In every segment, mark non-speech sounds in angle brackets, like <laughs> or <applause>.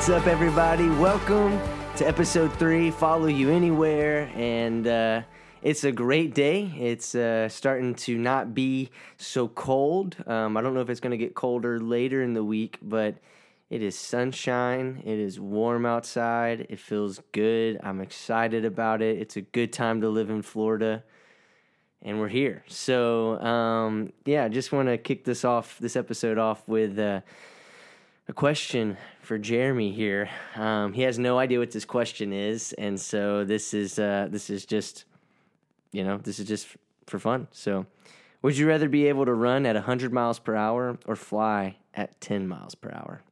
What's up, everybody? Welcome to episode three. Follow you anywhere, and uh, it's a great day. It's uh, starting to not be so cold. Um, I don't know if it's going to get colder later in the week, but it is sunshine. It is warm outside. It feels good. I'm excited about it. It's a good time to live in Florida and we're here. So, um, yeah, I just want to kick this off, this episode off with uh, a question for Jeremy here. Um, he has no idea what this question is, and so this is uh, this is just, you know, this is just f- for fun. So, would you rather be able to run at 100 miles per hour or fly at 10 miles per hour?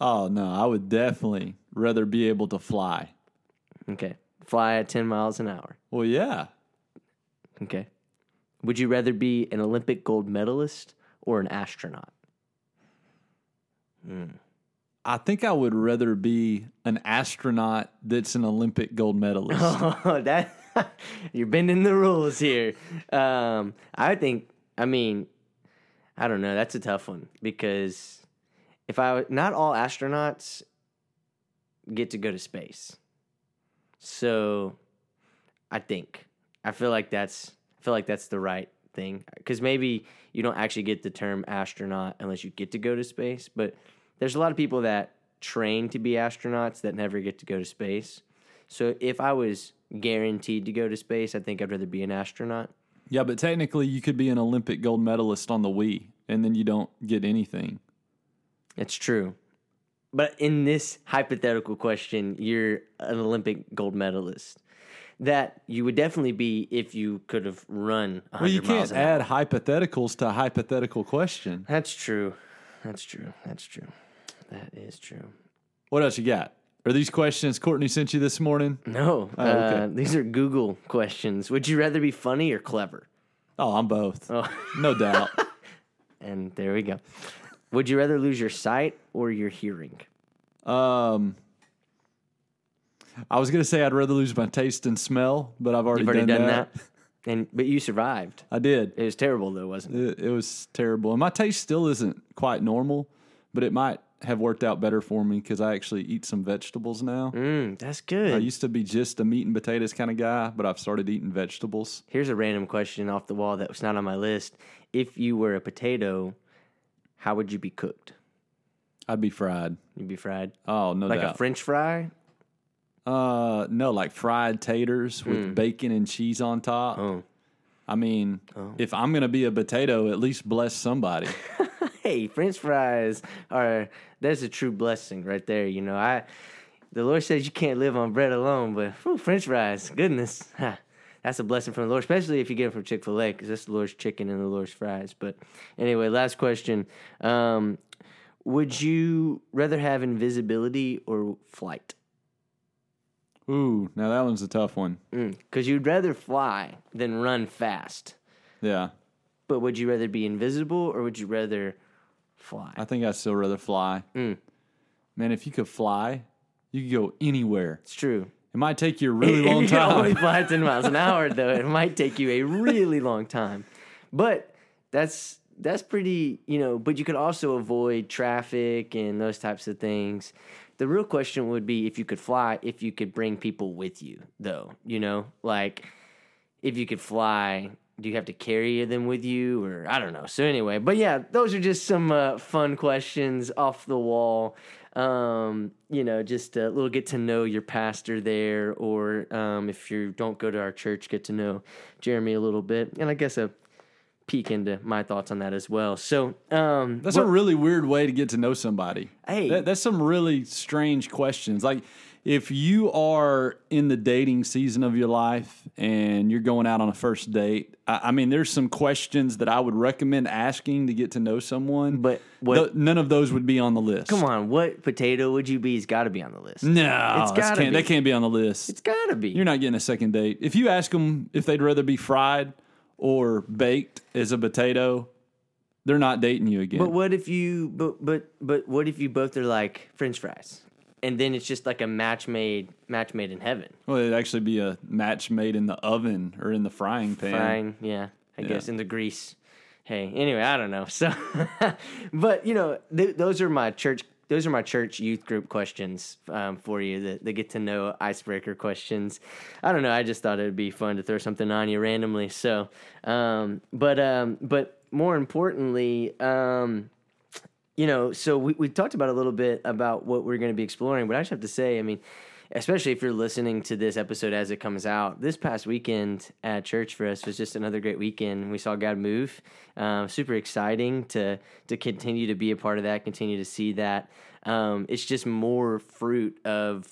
Oh no, I would definitely rather be able to fly. Okay, fly at 10 miles an hour. Well, yeah. Okay. Would you rather be an Olympic gold medalist or an astronaut? I think I would rather be an astronaut that's an Olympic gold medalist. Oh, <laughs> that <laughs> you're bending the rules here. Um, I think. I mean, I don't know. That's a tough one because if I not all astronauts get to go to space, so I think I feel like that's I feel like that's the right thing because maybe you don't actually get the term astronaut unless you get to go to space, but there's a lot of people that train to be astronauts that never get to go to space. So if I was guaranteed to go to space, I think I'd rather be an astronaut. yeah, but technically you could be an Olympic gold medalist on the Wii and then you don't get anything. It's true. But in this hypothetical question, you're an Olympic gold medalist. That you would definitely be if you could have run 100 Well, you can't add hypotheticals to a hypothetical question. That's true. That's true. That's true. That is true. What else you got? Are these questions Courtney sent you this morning? No, Oh, okay. uh, these are Google questions. Would you rather be funny or clever? Oh, I'm both. Oh, No doubt. <laughs> and there we go. Would you rather lose your sight or your hearing? Um, I was gonna say I'd rather lose my taste and smell, but I've already, You've already done, done that. that. And but you survived. I did. It was terrible though, wasn't it? It, it was terrible, and my taste still isn't quite normal, but it might have worked out better for me because I actually eat some vegetables now. Mm, that's good. I used to be just a meat and potatoes kind of guy, but I've started eating vegetables. Here's a random question off the wall that was not on my list. If you were a potato, how would you be cooked? I'd be fried. You'd be fried Oh no like doubt. a French fry. uh, no, like fried taters with bacon and cheese on top. Oh, I mean, if I'm gonna be a potato, at least bless somebody. <laughs> hey, French fries are that's a true blessing right there. You know, I the Lord says you can't live on bread alone, but whew, French fries, goodness, ha, <laughs> that's a blessing from the Lord, especially if you get it from Chick Fil A, because that's the Lord's chicken and the Lord's fries. But anyway, last question: um, Would you rather have invisibility or flight? Ooh, now that one's a tough one. Because you'd rather fly than run fast. Yeah, But would you rather be invisible or would you rather fly? I think I'd still rather fly. Mm. Man, if you could fly, you could go anywhere. it's true. It might take you a <laughs> really If long you can only time. fly <laughs> 10 miles an hour, though, it might take you a really long time. But that's that's pretty, you know, but you could also avoid traffic and those types of things. The real question would be if you could fly, if you could bring people with you, though, you know, like if you could fly, do you have to carry them with you or I don't know. So anyway, but yeah, those are just some uh, fun questions off the wall. Um, you know, just a little get to know your pastor there, or um, if you don't go to our church, get to know Jeremy a little bit, and I guess a peek into my thoughts on that as well. So um, That's a really weird way to get to know somebody. Hey. That- that's some really strange questions. Like, if you are in the dating season of your life and you're going out on a first date, I, I mean, there's some questions that I would recommend asking to get to know someone. But what- Th- none of those would be on the list. come on, what potato would you be? Has got to be on the list. no, It's gotta can't, be. that can't be on the list. It's got to be. You're not getting a second date. If you ask them if they'd rather be fried or baked as a potato, they're not dating you again. But what if you but but but what if you both are like French fries, and then it's just like a match made match made in heaven, Well, it'd actually be a match made in the oven or in the frying pan. frying, yeah, I guess in the grease. Hey, anyway, I don't know. <laughs> So, but you know, th- those are my church those are my church youth group questions um, for you. The, the get to know icebreaker questions. I don't know. I just thought it would be fun to throw something on you randomly. So, um, but um, but more importantly, um, you know, so we we talked about a little bit about what we're going to be exploring. But I just have to say, I mean especially if you're listening to this episode as it comes out. This past weekend at church for us was just another great weekend. We saw God move. Um, super exciting to to continue to be a part of that, continue to see that. Um, it's just more fruit of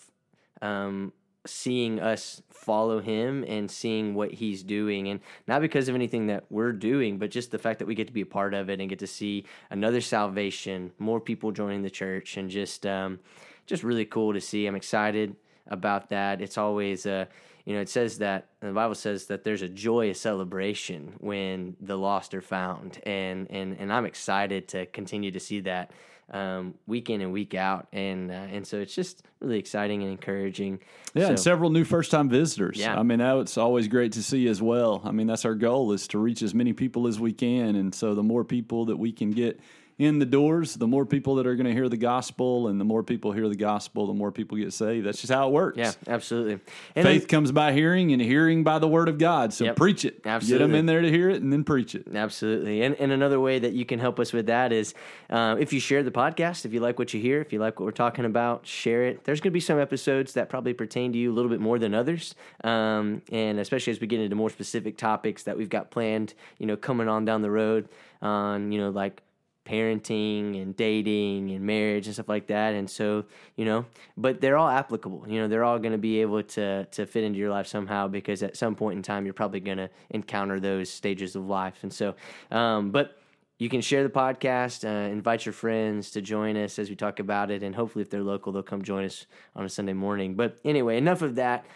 um, seeing us follow him and seeing what he's doing. And not because of anything that we're doing but just the fact that we get to be a part of it and get to see another salvation more people joining the church and just um, just really cool to see. I'm excited about that. It's always uh, you know, it says that the Bible says that there's a joyous celebration when the lost are found, and and and I'm excited to continue to see that um, week in and week out, and uh, and so it's just really exciting and encouraging. Yeah, so, and several new first time visitors. Yeah. I mean that's always great to see as well. I mean that's our goal is to reach as many people as we can, and so the more people that we can get in the doors, the more people that are going to hear the gospel, and the more people hear the gospel, the more people get saved. That's just how it works. Yeah, absolutely. And Faith then, comes by hearing, and hearing by the word of God. So yep, preach it. Absolutely. Get them in there to hear it, and then preach it. Absolutely. And, and another way that you can help us with that is uh, if you share the podcast, if you like what you hear, if you like what we're talking about, share it. There's going to be some episodes that probably pertain to you a little bit more than others, um, and especially as we get into more specific topics that we've got planned, you know, coming on down the road on, you know, like parenting and dating and marriage and stuff like that. And so, you know, but they're all applicable. You know, they're all going to be able to to fit into your life somehow because at some point in time you're probably going to encounter those stages of life. And so, um, but you can share the podcast, uh, invite your friends to join us as we talk about it, and hopefully, if they're local, they'll come join us on a Sunday morning. But anyway, enough of that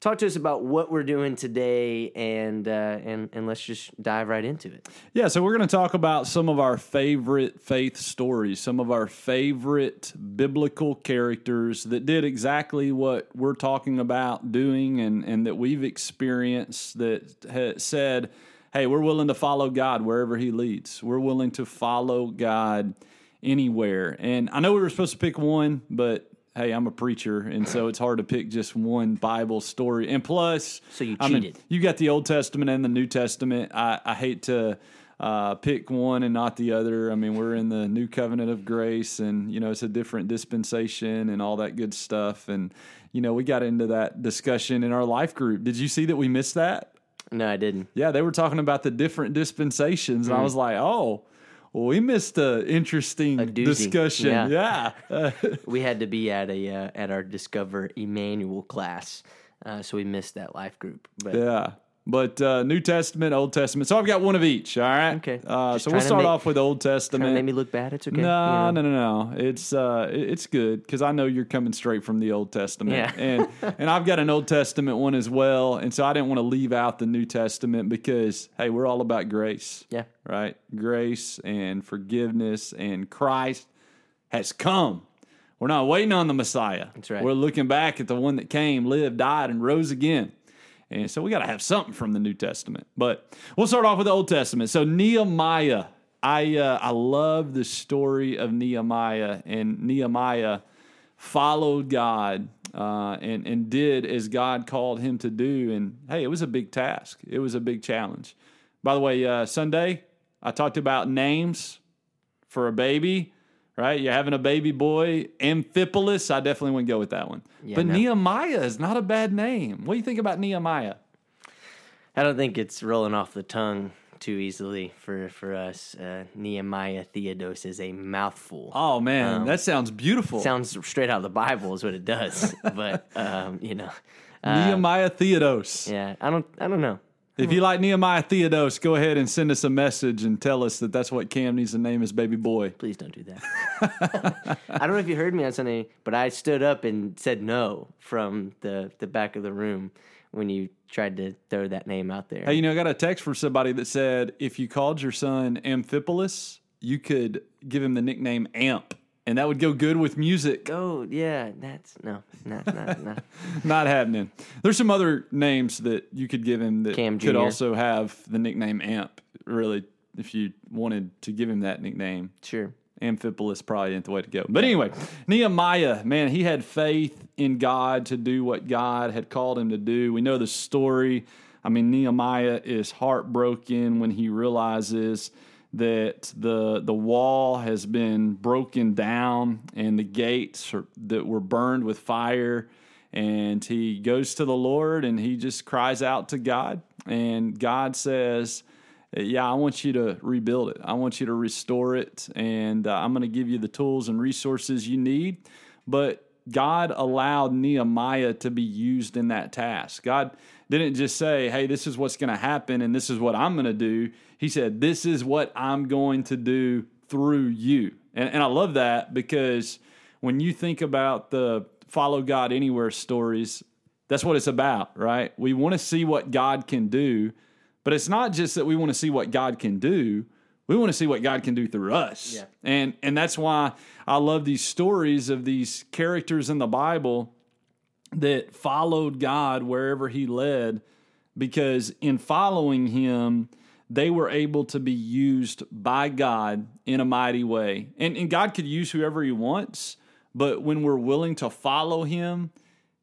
talk to us about what we're doing today and uh, and and let's just dive right into it. Yeah so we're going to talk about some of our favorite faith stories some of our favorite biblical characters that did exactly what we're talking about doing and and that we've experienced that said hey we're willing to follow god wherever he leads. We're willing to follow god anywhere. And i know we were supposed to pick one but hey, I'm a preacher, and so it's hard to pick just one Bible story. And plus, so you cheated. I mean, you got the Old Testament and the New Testament. I, I hate to uh, pick one and not the other. I mean, we're in the New Covenant of Grace, and you know, it's a different dispensation and all that good stuff. And you know, we got into that discussion in our life group. Did you see that we missed that? No, I didn't. Yeah, they were talking about the different dispensations, and mm. I was like, oh well, we missed an interesting discussion. Yeah, yeah. <laughs> we had to be at a uh, at our Discover Emmanuel class, uh, so we missed that life group. But yeah, but uh, New Testament, Old Testament. So I've got one of each. All right. Okay. Uh, so we'll start make, off with Old Testament. Make me look bad. It's okay. No, no, no, no. It's uh, it's good because I know you're coming straight from the Old Testament. Yeah. and <laughs> and I've got an Old Testament one as well, and so I didn't want to leave out the New Testament because hey, we're all about grace. Yeah. Right. Grace and forgiveness, and Christ has come. We're not waiting on the Messiah. That's right. We're looking back at the one that came, lived, died, and rose again. And so we got to have something from the New Testament. But we'll start off with the Old Testament. So Nehemiah, I uh, I love the story of Nehemiah, and Nehemiah followed God uh, and and did as God called him to do. And hey, it was a big task. It was a big challenge. By the way, uh, Sunday I talked about names for a baby right? You're having a baby boy, Amphipolis. I definitely wouldn't go with that one. Yeah, but no. Nehemiah is not a bad name. What do you think about Nehemiah? I don't think it's rolling off the tongue too easily for for us. Uh, Nehemiah Theodos is a mouthful. Oh man, um, that sounds beautiful. Sounds straight out of the Bible is what it does. <laughs> but um, you know, uh, Nehemiah Theodos. Yeah, I don't I don't know. If you like Nehemiah Theodos, go ahead and send us a message and tell us that that's what Cam needs to name his baby boy. Please don't do that. <laughs> I don't know if you heard me on Sunday, but I stood up and said no from the, the back of the room when you tried to throw that name out there. Hey, you know, I got a text from somebody that said if you called your son Amphipolis, you could give him the nickname Amp and that would go good with music. Oh yeah, that's no, not not <laughs> not, not happening. There's some other names that you could give him that Cam could also have the nickname Amp. Really, if you wanted to give him that nickname, sure. Amphipolis probably ain't the way to go. But anyway, Nehemiah, man, he had faith in God to do what God had called him to do. We know the story. I mean, Nehemiah is heartbroken when he realizes that the the wall has been broken down and the gates are, that were burned with fire and he goes to the Lord and he just cries out to God and God says yeah, I want you to rebuild it. I want you to restore it, and uh, I'm going to give you the tools and resources you need. But God allowed Nehemiah to be used in that task. God didn't just say, hey, this is what's going to happen and this is what I'm going to do. He said, this is what I'm going to do through you. And, and I love that because when you think about the follow God anywhere stories, that's what it's about, right? We want to see what God can do but it's not just that we want to see what God can do. We want to see what God can do through us. Yeah. And and that's why I love these stories of these characters in the Bible that followed God wherever he led because in following him they were able to be used by God in a mighty way. And, and God could use whoever he wants, but when we're willing to follow him,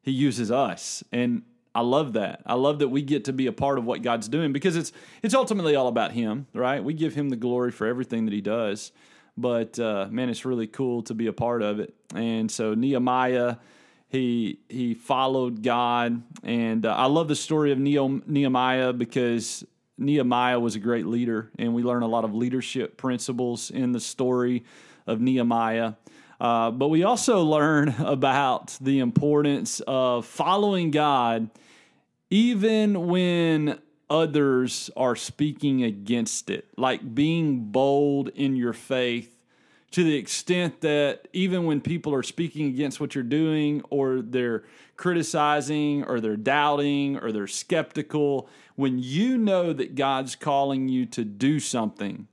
he uses us. And I love that. I love that we get to be a part of what God's doing because it's it's ultimately all about Him, right? We give Him the glory for everything that He does. But uh, man, it's really cool to be a part of it. And so Nehemiah, he he followed God, and uh, I love the story of Nehemiah because Nehemiah was a great leader, and we learn a lot of leadership principles in the story of Nehemiah. Uh, but we also learn <laughs> about the importance of following God even when others are speaking against it, like being bold in your faith to the extent that even when people are speaking against what you're doing or they're criticizing or they're doubting or they're skeptical, when you know that God's calling you to do something,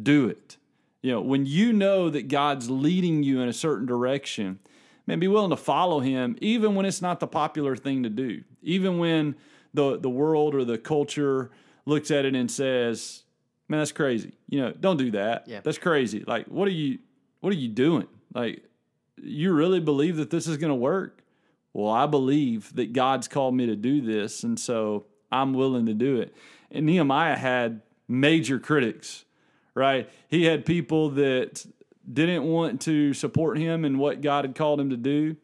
do it. You know, when you know that God's leading you in a certain direction, man, be willing to follow him even when it's not the popular thing to do. Even when the the world or the culture looks at it and says, "Man, that's crazy." You know, don't do that. Yeah. That's crazy. Like, what are you what are you doing? Like, you really believe that this is going to work? Well, I believe that God's called me to do this, and so I'm willing to do it. And Nehemiah had major critics, right? He had people that didn't want to support him in what God had called him to do.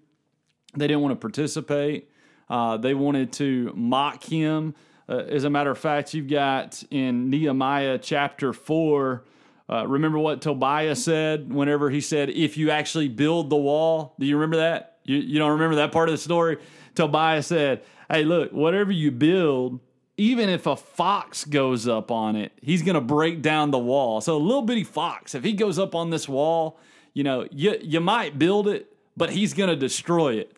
They didn't want to participate. Uh, they wanted to mock him. Uh, as a matter of fact, you've got in Nehemiah chapter 4, uh, remember what Tobiah said whenever he said, If you actually build the wall? Do you remember that? You, you don't remember that part of the story? Tobiah said, Hey, look, whatever you build, even if a fox goes up on it, he's going to break down the wall. So a little bitty fox, if he goes up on this wall, you know, you you might build it, but he's going to destroy it.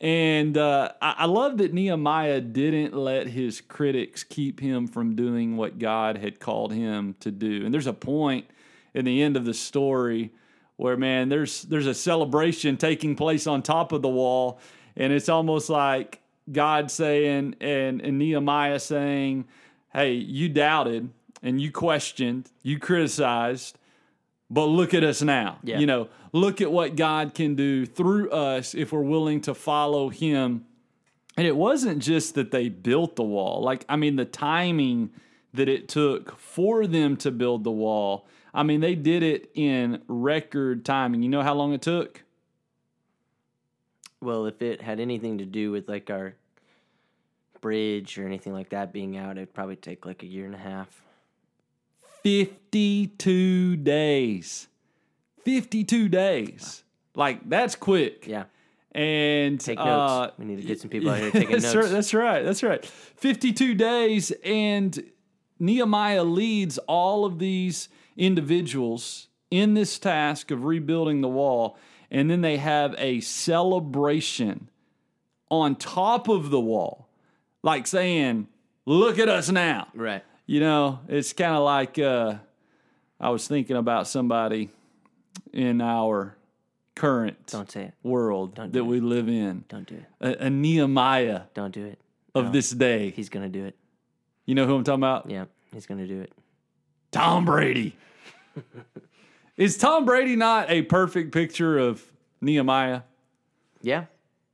And uh, I, I love that Nehemiah didn't let his critics keep him from doing what God had called him to do. And there's a point in the end of the story where man, there's there's a celebration taking place on top of the wall, and it's almost like God saying and, and Nehemiah saying, Hey, you doubted and you questioned, you criticized, but look at us now. Yeah. You know, look at what God can do through us if we're willing to follow Him. And it wasn't just that they built the wall, like, I mean, the timing that it took for them to build the wall. I mean, they did it in record timing. You know how long it took? Well, if it had anything to do with like our bridge or anything like that being out, it'd probably take like a year and a half. 52 days. 52 days. Like that's quick. Yeah. And Take notes. uh, we need to get some people out here <laughs> taking that's notes. Right, that's right. That's right. 52 days and Nehemiah leads all of these individuals in this task of rebuilding the wall and then they have a celebration on top of the wall like saying, "Look at us now." Right. You know, it's kind of like uh, I was thinking about somebody in our current Don't say it. world Don't that we live in, Don't do it. a, a Nehemiah Don't do it. of No. this day. He's gonna do it. You know who I'm talking about? Yeah, he's gonna do it. Tom Brady. <laughs> Is Tom Brady not a perfect picture of Nehemiah? Yeah,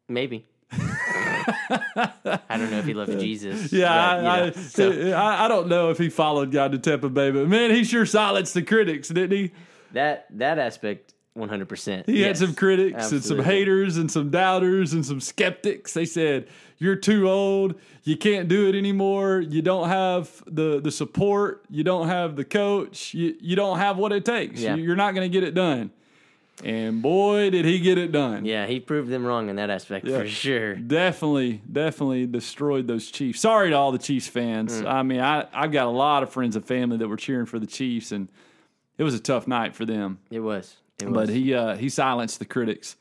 maybe. <laughs> I don't know if he loved Jesus. Yeah, but, you I, know, I, so I, I don't know if he followed God to Tampa Bay, but man, he sure silenced the critics, didn't he? that that aspect, one hundred percent. He had some critics and some haters and some doubters and some skeptics. They said, You're too old. You can't do it anymore. You don't have the, the support. You don't have the coach. You, you don't have what it takes. Yeah. You- You're not going to get it done. And boy, did he get it done. Yeah, he proved them wrong in that aspect for sure. Definitely, definitely destroyed those Chiefs. Sorry to all the Chiefs fans. Mm. I mean, I, I've got a lot of friends and family that were cheering for the Chiefs, and it was a tough night for them. It was. But he uh, he silenced the critics,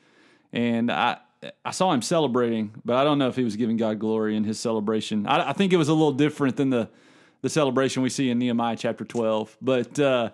and I I saw him celebrating, but I don't know if he was giving God glory in his celebration. I, I think it was a little different than the the celebration we see in Nehemiah chapter twelve. But uh,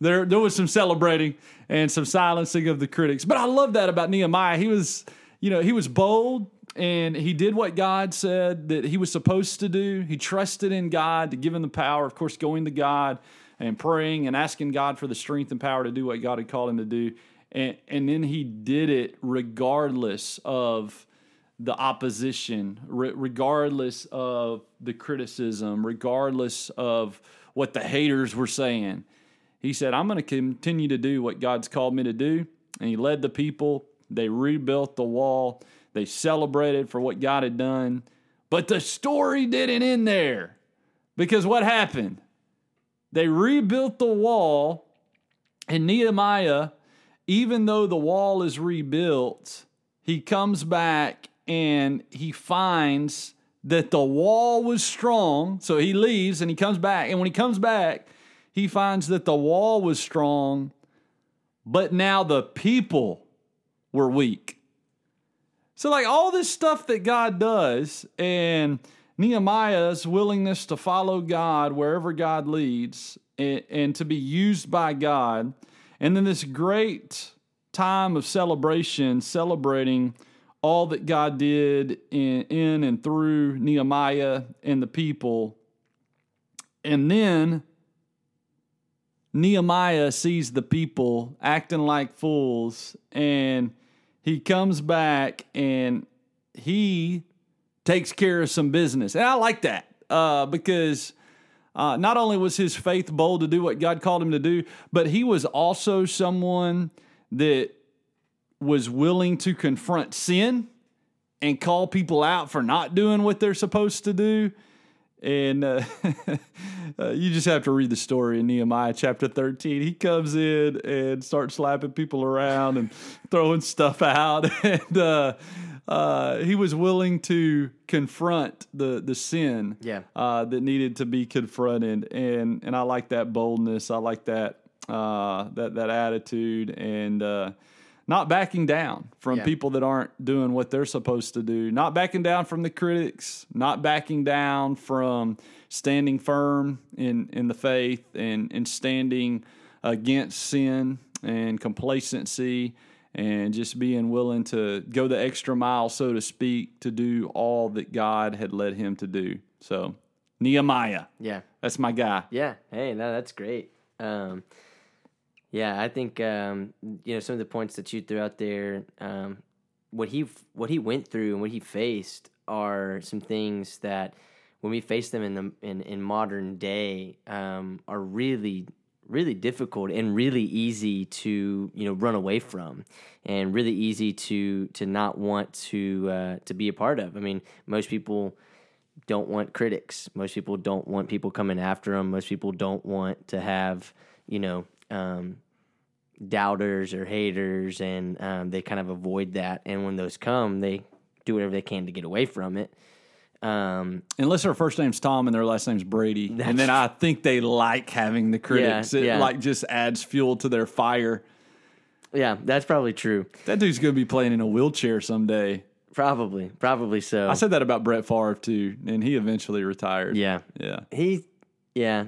there there was some celebrating and some silencing of the critics. But I love that about Nehemiah. He was you know he was bold. And he did what God said that he was supposed to do. He trusted in God to give him the power. Of course, going to God and praying and asking God for the strength and power to do what God had called him to do. And, and then he did it regardless of the opposition, re- regardless of the criticism, regardless of what the haters were saying. He said, I'm going to continue to do what God's called me to do. And he led the people. They rebuilt the wall. They celebrated for what God had done. But the story didn't end there. Because what happened? They rebuilt the wall, and Nehemiah, even though the wall is rebuilt, he comes back and he finds that the wall was strong. So he leaves and he comes back. And when he comes back, he finds that the wall was strong, but now the people were weak. So, like all this stuff that God does, and Nehemiah's willingness to follow God wherever God leads and, to be used by God, and then this great time of celebration, celebrating all that God did in, in and through Nehemiah and the people. And then Nehemiah sees the people acting like fools, and he comes back and he takes care of some business. And I like that uh, because uh, not only was his faith bold to do what God called him to do, but he was also someone that was willing to confront sin and call people out for not doing what they're supposed to do. And uh, <laughs> uh, you just have to read the story in Nehemiah chapter 13. He comes in and starts slapping people around and throwing stuff out. <laughs> And uh, uh, he was willing to confront the, the sin Yeah. uh, that needed to be confronted. And, and I like that boldness. I like that, uh, that, that attitude. And, uh, not backing down from Yeah. people that aren't doing what they're supposed to do, not backing down from the critics, not backing down from standing firm in, in the faith and, and standing against sin and complacency and just being willing to go the extra mile, so to speak, to do all that God had led him to do. So, Nehemiah, Yeah. that's my guy. Yeah. Hey, no, that's great. Um, yeah, I think um, you know some of the points that you threw out there. Um, what he what he went through and what he faced are some things that when we face them in the in, in modern day um, are really really difficult and really easy to you know run away from and really easy to to not want to uh, to be a part of. I mean, most people don't want critics. Most people don't want people coming after them. Most people don't want to have, you know, um, doubters or haters, and um, they kind of avoid that. And when those come, they do whatever they can to get away from it. Um, Unless their first name's Tom and their last name's Brady. and then I think they like having the critics. Yeah, it yeah. like just adds fuel to their fire. yeah, that's probably true. That dude's going to be playing in a wheelchair someday. Probably, probably so. I said that about Brett Favre too, and he eventually retired. yeah, Yeah. he, yeah.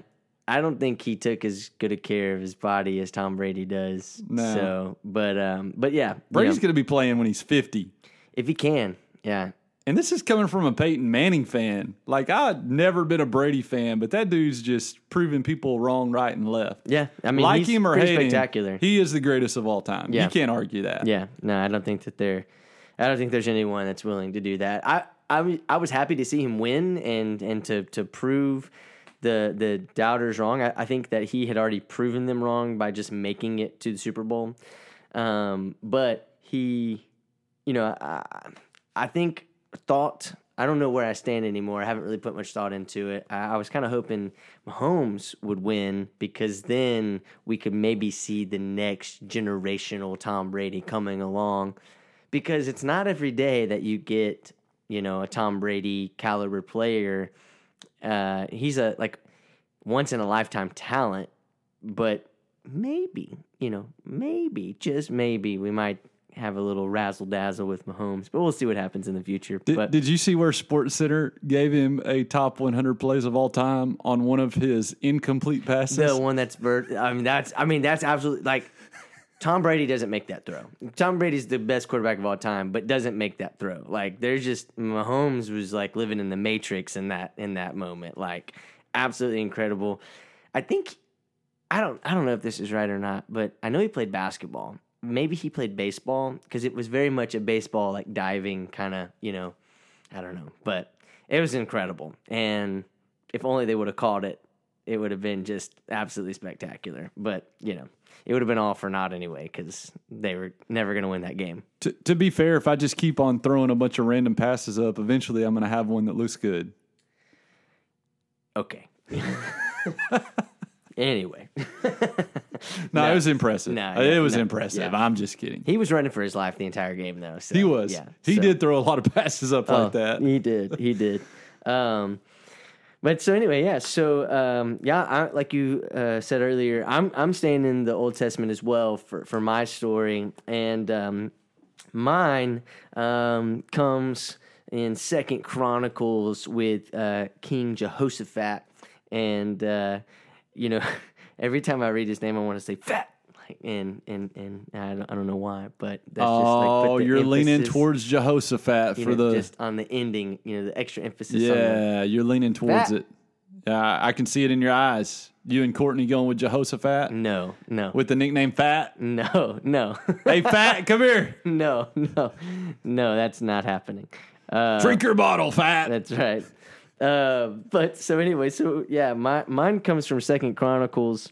I don't think he took as good a care of his body as Tom Brady does. No. So, but um, but yeah, you Brady's know, going to be playing when he's 50. if he can, yeah, and this is coming from a Peyton Manning fan. Like I'd never been a Brady fan, but that dude's just proving people wrong, right, and left. Yeah, I mean, like he's him or hate him, spectacular. he is the greatest of all time. Yeah. You can't argue that. Yeah, no, I don't think that they're. I don't think there's anyone that's willing to do that. I I, was- I was happy to see him win and and to to prove the the doubters wrong. I, I think that he had already proven them wrong by just making it to the Super Bowl. Um, but he, you know, I I think thought. I don't know where I stand anymore. I haven't really put much thought into it. I, I was kind of hoping Mahomes would win because then we could maybe see the next generational Tom Brady coming along. Because it's not every day that you get, you know, a Tom Brady caliber player. Uh, he's a like once in a lifetime talent, but maybe, you know, maybe, just maybe we might have a little razzle dazzle with Mahomes, but we'll see what happens in the future. Did, but did you see where Sports Center gave him a top 100 plays of all time on one of his incomplete passes? the one that's I mean, that's, I mean, that's absolutely like Tom Brady doesn't make that throw. Tom Brady's the best quarterback of all time, but doesn't make that throw. Like there's just Mahomes was like living in the matrix in that in that moment. Like absolutely incredible. I think I don't I don't know if this is right or not, but I know he played basketball. Maybe he played baseball because it was very much a baseball like diving kind of, you know, I don't know, but it was incredible. And if only they would have called it, it would have been just absolutely spectacular. But, you know, it would have been all for naught anyway because they were never going to win that game. to, to be fair, if I just keep on throwing a bunch of random passes up, eventually I'm going to have one that looks good. Okay. <laughs> anyway, <laughs> No, <laughs> No. it was impressive. No, it was no, impressive. yeah. I'm just kidding. he was running for his life the entire game, though. So, He was. Yeah, he so- did throw a lot of <laughs> passes up Oh, like that. He did. He did. Um, but so anyway, yeah. So um, yeah, I, like you uh, said earlier, I'm I'm staying in the Old Testament as well for for my story, and um, mine um, comes in Second Chronicles with uh, King Jehoshaphat, and uh, you know, <laughs> every time I read his name, I want to say fat. Like, and and and I don't, I don't know why, but that's just like Oh, you're leaning towards Jehoshaphat you for know, the just on the ending, you know, the extra emphasis. on the, yeah. You're leaning towards Fat. it. Yeah, I can see it in your eyes. You and Courtney going with Jehoshaphat no, no, with the nickname Fat. no, <laughs> no, hey, Fat, come here. <laughs> no, no, no. That's not happening. Uh, Drink your bottle, Fat. That's right. Uh, but so anyway, so yeah, my mine comes from Second Chronicles,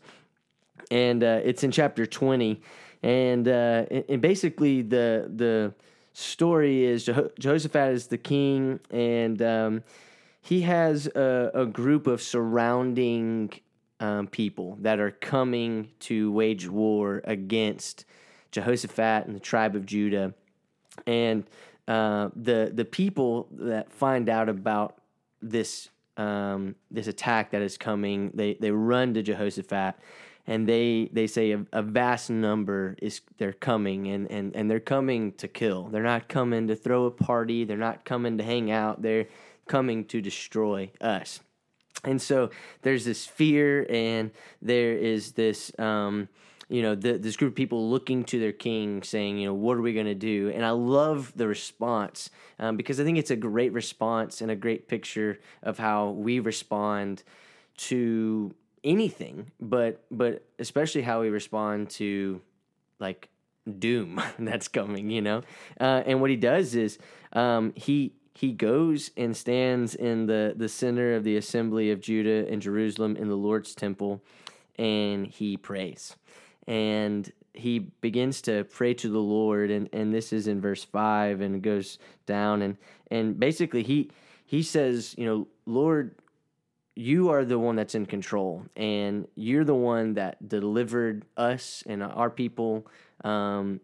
and uh, it's in chapter twenty, and uh, and basically the the story is Jeho- Jehoshaphat is the king, and um, he has a, a group of surrounding um, people that are coming to wage war against Jehoshaphat and the tribe of Judah. And uh, the the people that find out about this um, this attack that is coming, they they run to Jehoshaphat, and they they say a, a vast number is they're coming, and, and and they're coming to kill. They're not coming to throw a party. They're not coming to hang out. They're coming to destroy us. And so there's this fear, and there is this, um, you know, the, this group of people looking to their king, saying, you know, what are we going to do? And I love the response um, because I think it's a great response and a great picture of how we respond to anything, but but especially how we respond to like doom <laughs> that's coming, you know. Uh, and what he does is um, he he goes and stands in the the center of the assembly of Judah and Jerusalem in the Lord's temple, and he prays, and he begins to pray to the Lord, and and this is in verse five, and it goes down, and and basically he he says, you know, Lord you are the one that's in control and you're the one that delivered us and our people um,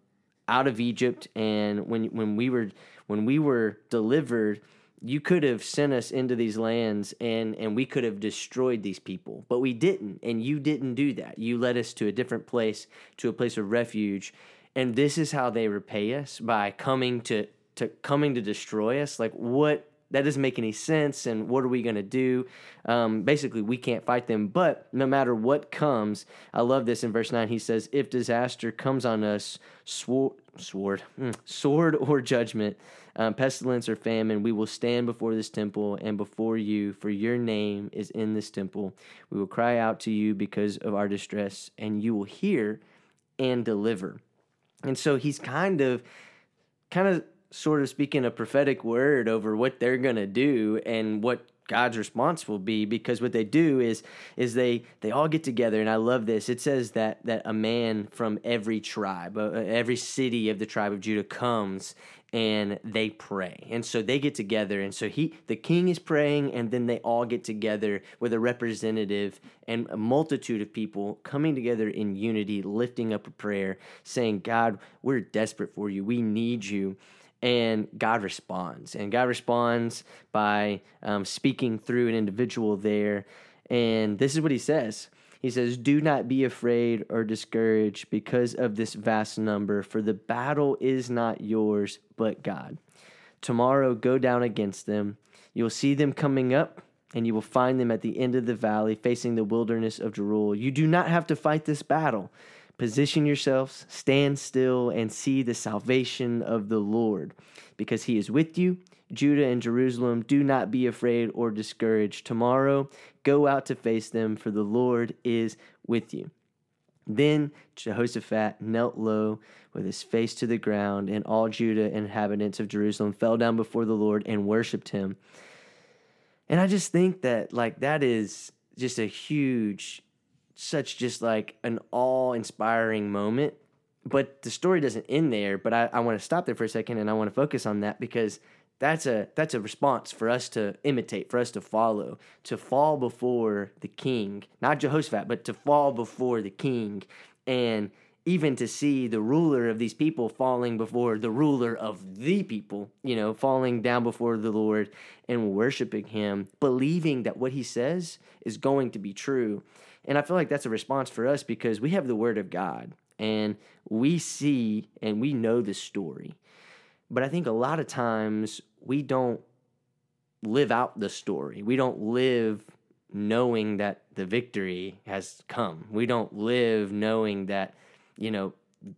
out of Egypt and when when we were when we were delivered you could have sent us into these lands and and we could have destroyed these people but we didn't and you didn't do that. You led us to a different place to a place of refuge and this is how they repay us by coming to to coming to destroy us. Like what that doesn't make any sense. And what are we going to do? Um, basically, we can't fight them. But no matter what comes, I love this in verse 9. He says, If disaster comes on us, sword, sword, mm, sword or judgment, um, pestilence or famine, we will stand before this temple and before you, for your name is in this temple. We will cry out to you because of our distress, and you will hear and deliver. And so he's kind of, kind of, sort of speaking a prophetic word over what they're going to do and what God's response will be because what they do is is they they all get together and I love this. It says that that a man from every tribe, uh, every city of the tribe of Judah comes and they pray. And so they get together and so he the king is praying and then they all get together with a representative and a multitude of people coming together in unity, lifting up a prayer, saying, "God, we're desperate for you. We need you." And God responds. And God responds by um, speaking through an individual there. And this is what he says He says, Do not be afraid or discouraged because of this vast number, for the battle is not yours, but God. Tomorrow go down against them. You'll see them coming up, and you will find them at the end of the valley, facing the wilderness of Jeruel. You do not have to fight this battle. Position yourselves, stand still, and see the salvation of the Lord, because he is with you. Judah and Jerusalem, do not be afraid or discouraged. Tomorrow, go out to face them, for the Lord is with you. Then Jehoshaphat knelt low with his face to the ground, and all Judah inhabitants of Jerusalem fell down before the Lord and worshiped him. And I just think that, like, that is just a huge such just like an awe inspiring moment. But the story doesn't end there. But I, I want to stop there for a second and I want to focus on that because that's a that's a response for us to imitate, for us to follow, to fall before the king, not Jehoshaphat, but to fall before the king and even to see the ruler of these people falling before the ruler of the people, you know, falling down before the Lord and worshiping him, believing that what he says is going to be true. And I feel like that's a response for us because we have the word of God and we see and we know the story. But I think a lot of times we don't live out the story. We don't live knowing that the victory has come. We don't live knowing that, you know,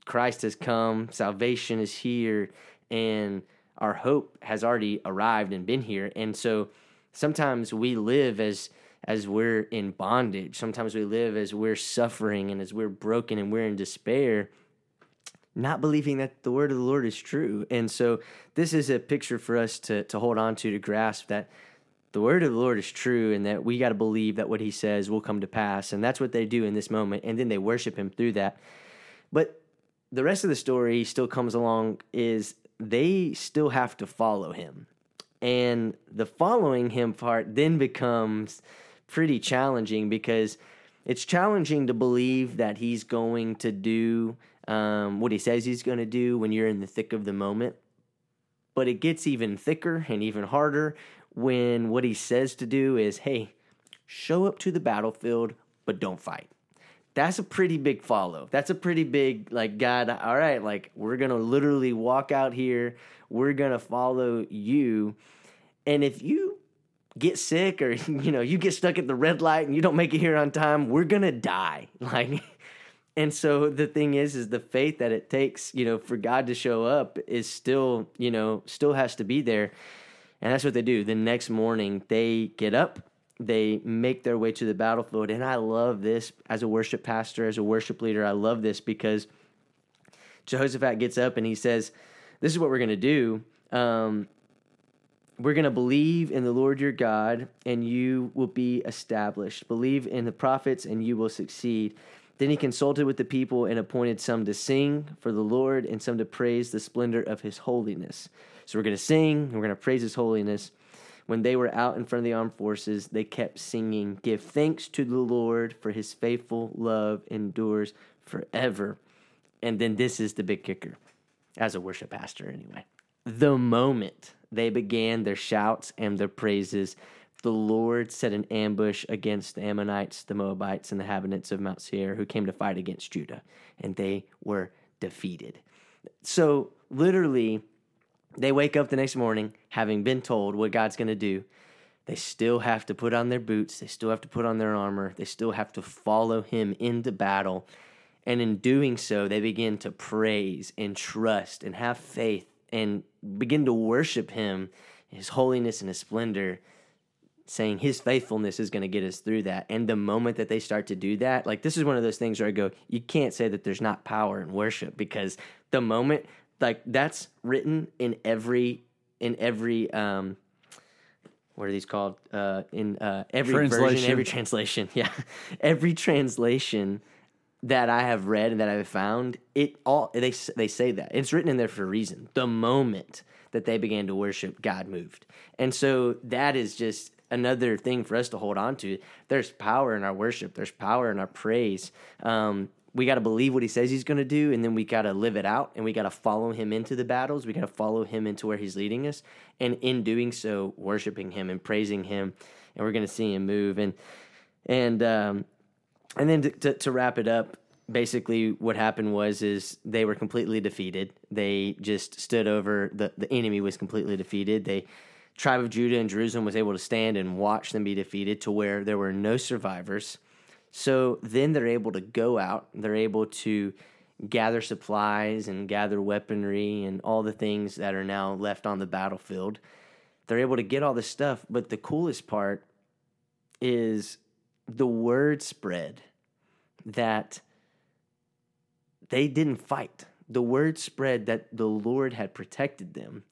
Christ has come, salvation is here, and our hope has already arrived and been here. And so sometimes we live as as we're in bondage. Sometimes we live as we're suffering and as we're broken and we're in despair, not believing that the word of the Lord is true. And so this is a picture for us to, to hold on to, to grasp that the word of the Lord is true and that we got to believe that what he says will come to pass. And that's what they do in this moment. And then they worship him through that. But the rest of the story still comes along is they still have to follow him. And the following him part then becomes pretty challenging because it's challenging to believe that he's going to do um, what he says he's going to do when you're in the thick of the moment. But it gets even thicker and even harder when what he says to do is, hey, show up to the battlefield, but don't fight. That's a pretty big follow. That's a pretty big, like, God, all right, like, we're going to literally walk out here. We're going to follow you. And if you get sick or <laughs> you know you get stuck at the red light and you don't make it here on time we're gonna die. <laughs> Like and so the thing is is the faith that it takes you know for god to show up is still you know still has to be there. And that's what they do. The next morning they get up they make their way to the battlefield. And i love this as a worship pastor as a worship leader i love this because jehoshaphat gets up and he says this is what we're going to do. Um, we're going to believe in the Lord your God, and you will be established. Believe in the prophets, and you will succeed. Then he consulted with the people and appointed some to sing for the Lord and some to praise the splendor of his holiness. So we're going to sing, and we're going to praise his holiness. When they were out in front of the armed forces, they kept singing, Give thanks to the Lord, for his faithful love endures forever. And then this is the big kicker, as a worship pastor, anyway. The moment they began their shouts and their praises. The Lord set an ambush against the Ammonites, the Moabites, and the inhabitants of Mount Seir who came to fight against Judah, and they were defeated. So, literally, they wake up the next morning having been told what God's going to do. They still have to put on their boots, they still have to put on their armor, they still have to follow him into battle. And in doing so, they begin to praise and trust and have faith and begin to worship him, his holiness and his splendor, saying his faithfulness is going to get us through that. And the moment that they start to do that, like this is one of those things where I go, you can't say that there's not power in worship because the moment like that's written in every in every um what are these called? Uh in uh every version every translation <laughs> yeah. Every translation that I have read and that I've found it all they they say that. It's written in there for a reason. The moment that they began to worship God moved. And so that is just another thing for us to hold on to. There's power in our worship. There's power in our praise. Um we got to believe what he says he's going to do and then we got to live it out and we got to follow him into the battles. We got to follow him into where he's leading us. And in doing so worshiping him and praising him and we're going to see him move. And and um and then to, to, to wrap it up basically what happened was is they were completely defeated. They just stood over the the enemy was completely defeated. They tribe of judah and jerusalem was able to stand and watch them be defeated to where there were no survivors. So then they're able to go out, they're able to gather supplies and gather weaponry and all the things that are now left on the battlefield. They're able to get all this stuff, but the coolest part is the word spread that they didn't fight. The word spread that the Lord had protected them.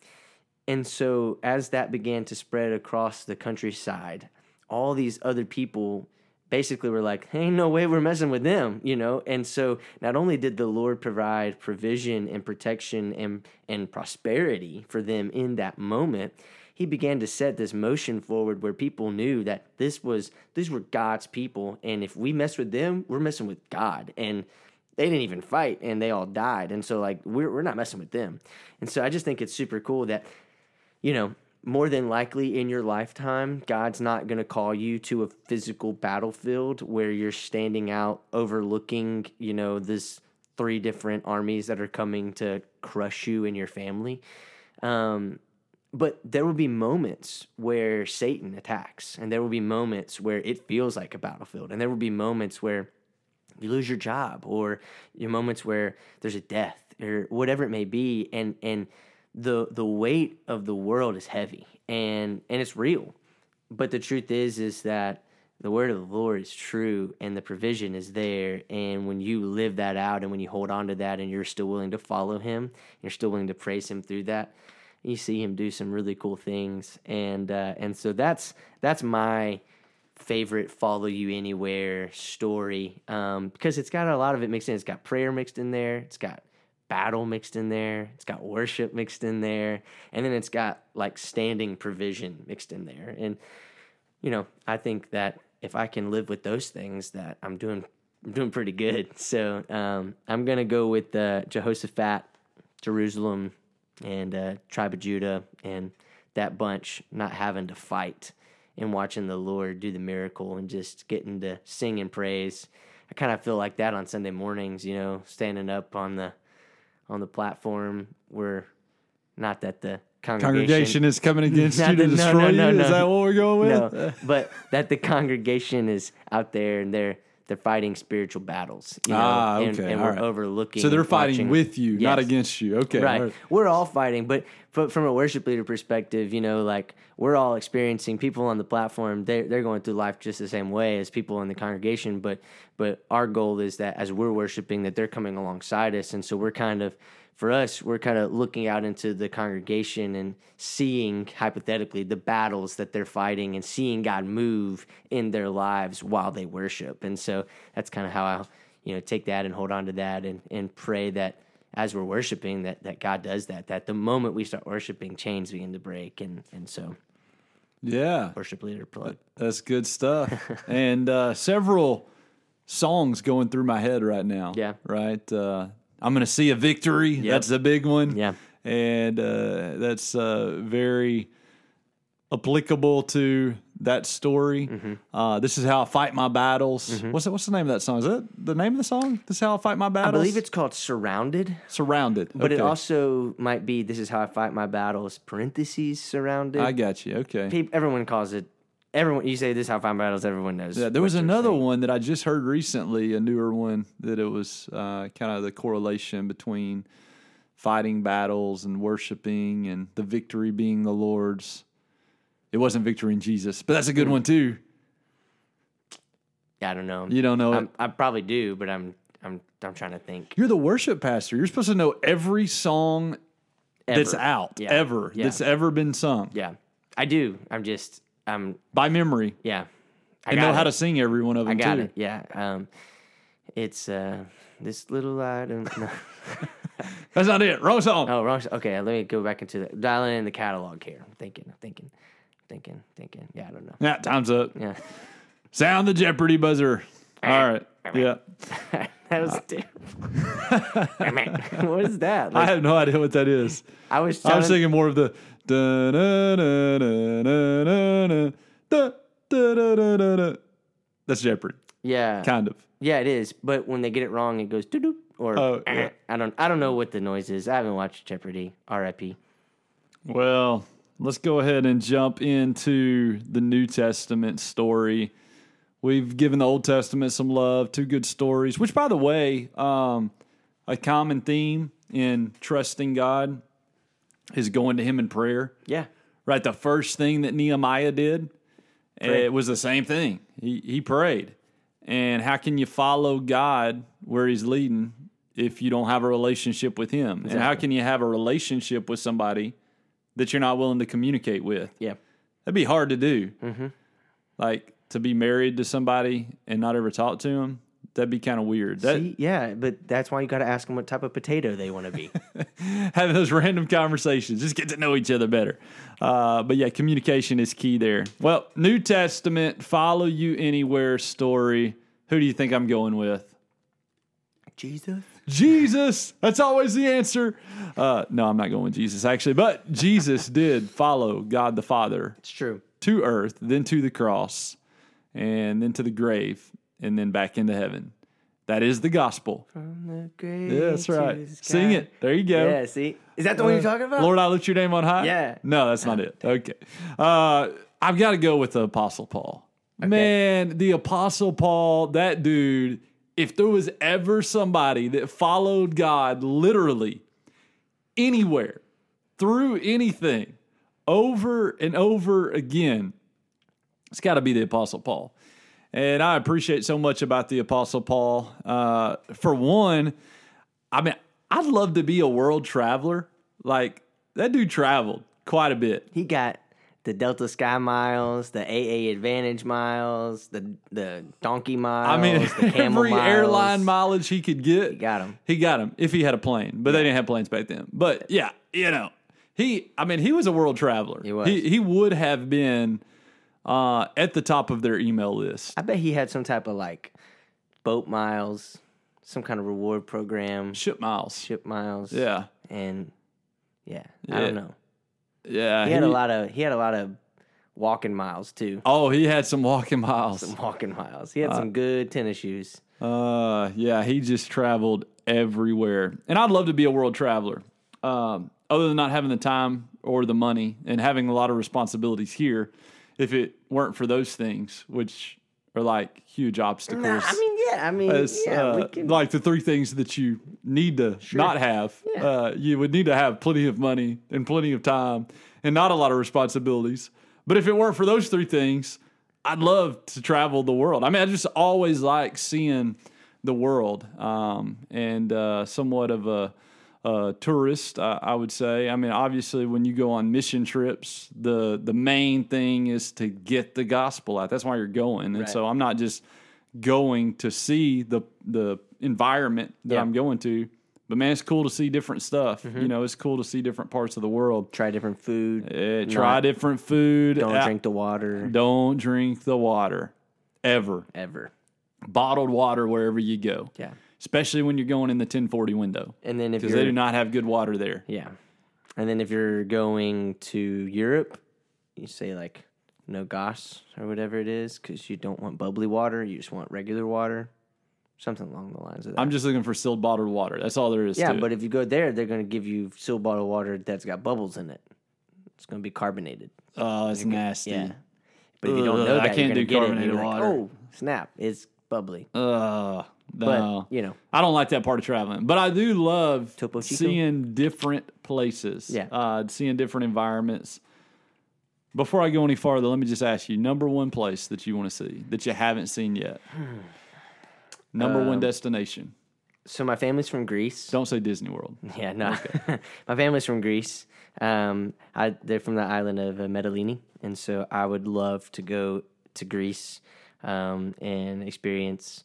And so, as that began to spread across the countryside, all these other people basically were like, hey, no way we're messing with them, you know? And so, not only did the Lord provide provision and protection and, and prosperity for them in that moment, he began to set this motion forward where people knew that this was these were God's people. And if we mess with them we're messing with God. And they didn't even fight and they all died. And so like we're we're not messing with them. And so I just think it's super cool that you know more than likely in your lifetime God's not going to call you to a physical battlefield where you're standing out overlooking you know this three different armies that are coming to crush you and your family. Um, but there will be moments where Satan attacks, and there will be moments where it feels like a battlefield, and there will be moments where you lose your job, or your moments where there's a death, or whatever it may be, and and the the weight of the world is heavy, and and it's real. But the truth is, is that the word of the Lord is true, and the provision is there. And when you live that out, and when you hold on to that, and you're still willing to follow Him, you're still willing to praise Him through that you see him do some really cool things. And uh, and so that's that's my favorite follow you anywhere story um, because it's got a lot of it mixed in. It's got prayer mixed in there. It's got battle mixed in there. It's got worship mixed in there. And then it's got like standing provision mixed in there. And you know i think that if i can live with those things that i'm doing I'm doing pretty good. So um, i'm gonna go with uh, jehoshaphat jerusalem and uh, tribe of Judah and that bunch not having to fight and watching the Lord do the miracle and just getting to sing and praise. I kind of feel like that on Sunday mornings, you know, standing up on the on the platform where not that the congregation, Congregation is coming against <laughs> you to the- no, destroy no, no, you. Is that what we're going with? no, but that the congregation is out there and they're they're fighting spiritual battles, you know, Ah, and, okay, and all we're right. overlooking. So they're fighting watching- with you, not against you. Okay. right. right. We're all fighting, but but from a worship leader perspective, you know, like we're all experiencing people on the platform. They they're going through life just the same way as people in the congregation. But but our goal is that as we're worshiping, that they're coming alongside us, and so we're kind of. For us, we're kind of looking out into the congregation and seeing, hypothetically, the battles that they're fighting and seeing God move in their lives while they worship. And so that's kind of how I, you know, take that and hold on to that and, and pray that as we're worshiping that that God does that that the moment we start worshiping chains begin to break and and so Yeah. worship leader plug That's good stuff. and uh, several songs going through my head right now. <laughs> Yeah. Right. Uh, I'm going to see a victory. That's a big one. Yeah. And uh, that's uh, very applicable to that story. Mm-hmm. Uh, this is how I fight my battles. What's that, What's the name of that song? Is that the name of the song? This is how I fight my battles. I believe it's called Surrounded, surrounded, but it also might be This is how I fight my battles. Parentheses surrounded. I got you. Okay. Peop- everyone calls it. Everyone, you say this is how my battles. Everyone knows. Yeah, there was another saying. one that I just heard recently, a newer one that it was uh, kind of the correlation between fighting battles and worshiping and the victory being the Lord's. It wasn't victory in Jesus, but that's a Hmm. good one too. Yeah, I don't know. You don't know. I'm, I probably do, but I'm I'm I'm trying to think. You're the worship pastor. You're supposed to know every song that's out Yeah. ever Yeah. that's ever been sung Yeah, I do. I'm just I'm by memory yeah. I and know it. how to sing every one of them I got too. it. Yeah. Um, it's uh this little uh, item. No. <laughs> That's not it. Wrong song. Oh, wrong. Okay, let me go back into the dialing in the catalog here. I'm thinking, I'm thinking, thinking, thinking. Yeah, I don't know. Yeah, time's up. Yeah, Sound the Jeopardy buzzer. Eh. All right. Eh, yeah. <laughs> that was uh, terrible. <laughs> Eh, what is that? I have no idea what that is. I was I was thinking more of the da na na na na na na da da da da da da. That's Jeopardy, yeah, kind of. yeah, it is. But when they get it wrong, it goes doo doo or Oh, yeah. I don't, I don't know what the noise is. I haven't watched Jeopardy. R.I.P. Well, let's go ahead and jump into the New Testament story. We've given the Old Testament some love, two good stories, which, by the way, um, a common theme in trusting God is going to Him in prayer. Yeah, Right, the first thing that Nehemiah did, it was the same thing. He he prayed. And how can you follow God where He's leading if you don't have a relationship with Him? And how can you have a relationship with somebody that you're not willing to communicate with? yeah, That'd be hard to do. Mm-hmm. Like to be married to somebody and not ever talk to them. That'd be kind of weird. That See, yeah. But that's why you got to ask them what type of potato they want to be. <laughs> have those random conversations. Just get to know each other better. Uh, but yeah, communication is key there. Well, New Testament, follow you anywhere story. Who do you think I'm going with? Jesus. Jesus. That's always the answer. Uh, no, I'm not going with Jesus actually, but Jesus <laughs> did follow God the Father It's true. to earth, then to the cross, and then to the grave, and then back into heaven. That is the gospel. From the grave Yeah, that's right. Sing it. There you go. Yeah, see? Is that the one you're talking about? Lord, I lift your name on high. Yeah. No, that's not it. <laughs> Okay. Uh, I've got to go with the Apostle Paul. Man, the Apostle Paul, that dude, if there was ever somebody that followed God literally anywhere, through anything, over and over again, it's got to be the Apostle Paul. And I appreciate so much about the Apostle Paul. Uh, for one, I mean, I'd love to be a world traveler. Like, that dude traveled quite a bit. He got the Delta Sky miles, the AA Advantage miles, the the donkey miles. I mean, <laughs> every miles. airline mileage he could get, He got 'em. He got him if he had a plane, but they didn't have planes back then. But yeah, you know, he. I mean, he was a world traveler. He was. He, he would have been uh, at the top of their email list. I bet he had some type of like boat miles, some kind of reward program, Ship miles. ship miles. Yeah, and yeah, Yeah. I don't know. yeah. He had a lot of he had a lot of walking miles too. Oh, he had some walking miles. Some walking miles. He had some good tennis shoes. Uh, yeah, he just traveled everywhere, and I'd love to be a world traveler. Um, other than not having the time or the money and having a lot of responsibilities here, if it weren't for those things, which are like huge obstacles. Nah, I mean, yeah, I mean, as, yeah, uh, can. like the three things that you need to not have. Yeah. Uh, you would need to have plenty of money and plenty of time and not a lot of responsibilities. But if it weren't for those three things, I'd love to travel the world. I mean, I just always like seeing the world um, and uh, somewhat of a, a tourist, uh, I would say. I mean, obviously, when you go on mission trips, the the main thing is to get the gospel out. That's why you're going. And Right. so I'm not just going to see the the environment that Yeah. I'm going to. But man, it's cool to see different stuff. You know, it's cool to see different parts of the world. Try different food. Uh, try Not- different food. Don't Uh, drink the water Don't drink the water ever. ever. Bottled water wherever you go, Yeah. Especially when you're going in the 1040 window And then if because they do not have good water there. yeah, and then if you're going to Europe, you say like no gas or whatever it is because you don't want bubbly water. You just want regular water, something along the lines of that. I'm just looking for sealed bottled water. That's all there is. yeah, but it. if you go there, they're going to give you sealed bottled water that's got bubbles in it. It's going to be carbonated. oh, that's nasty. Yeah. But if you don't know I that, can't you're do going to get it. Carbonated you're like, oh, snap. It's bubbly. Ugh, But, no. you know, I don't like that part of traveling, but I do love Topo Chico? seeing different places. Yeah. uh, seeing different environments. Before I go any farther, let me just ask you: number one place that you want to see that you haven't seen yet. number Um, one destination. so my family's from Greece. Don't say Disney World. <laughs> Yeah, no. <laughs> My family's from Greece. Um, I, they're from the island of uh, Mytilene, and so I would love to go to Greece um, and experience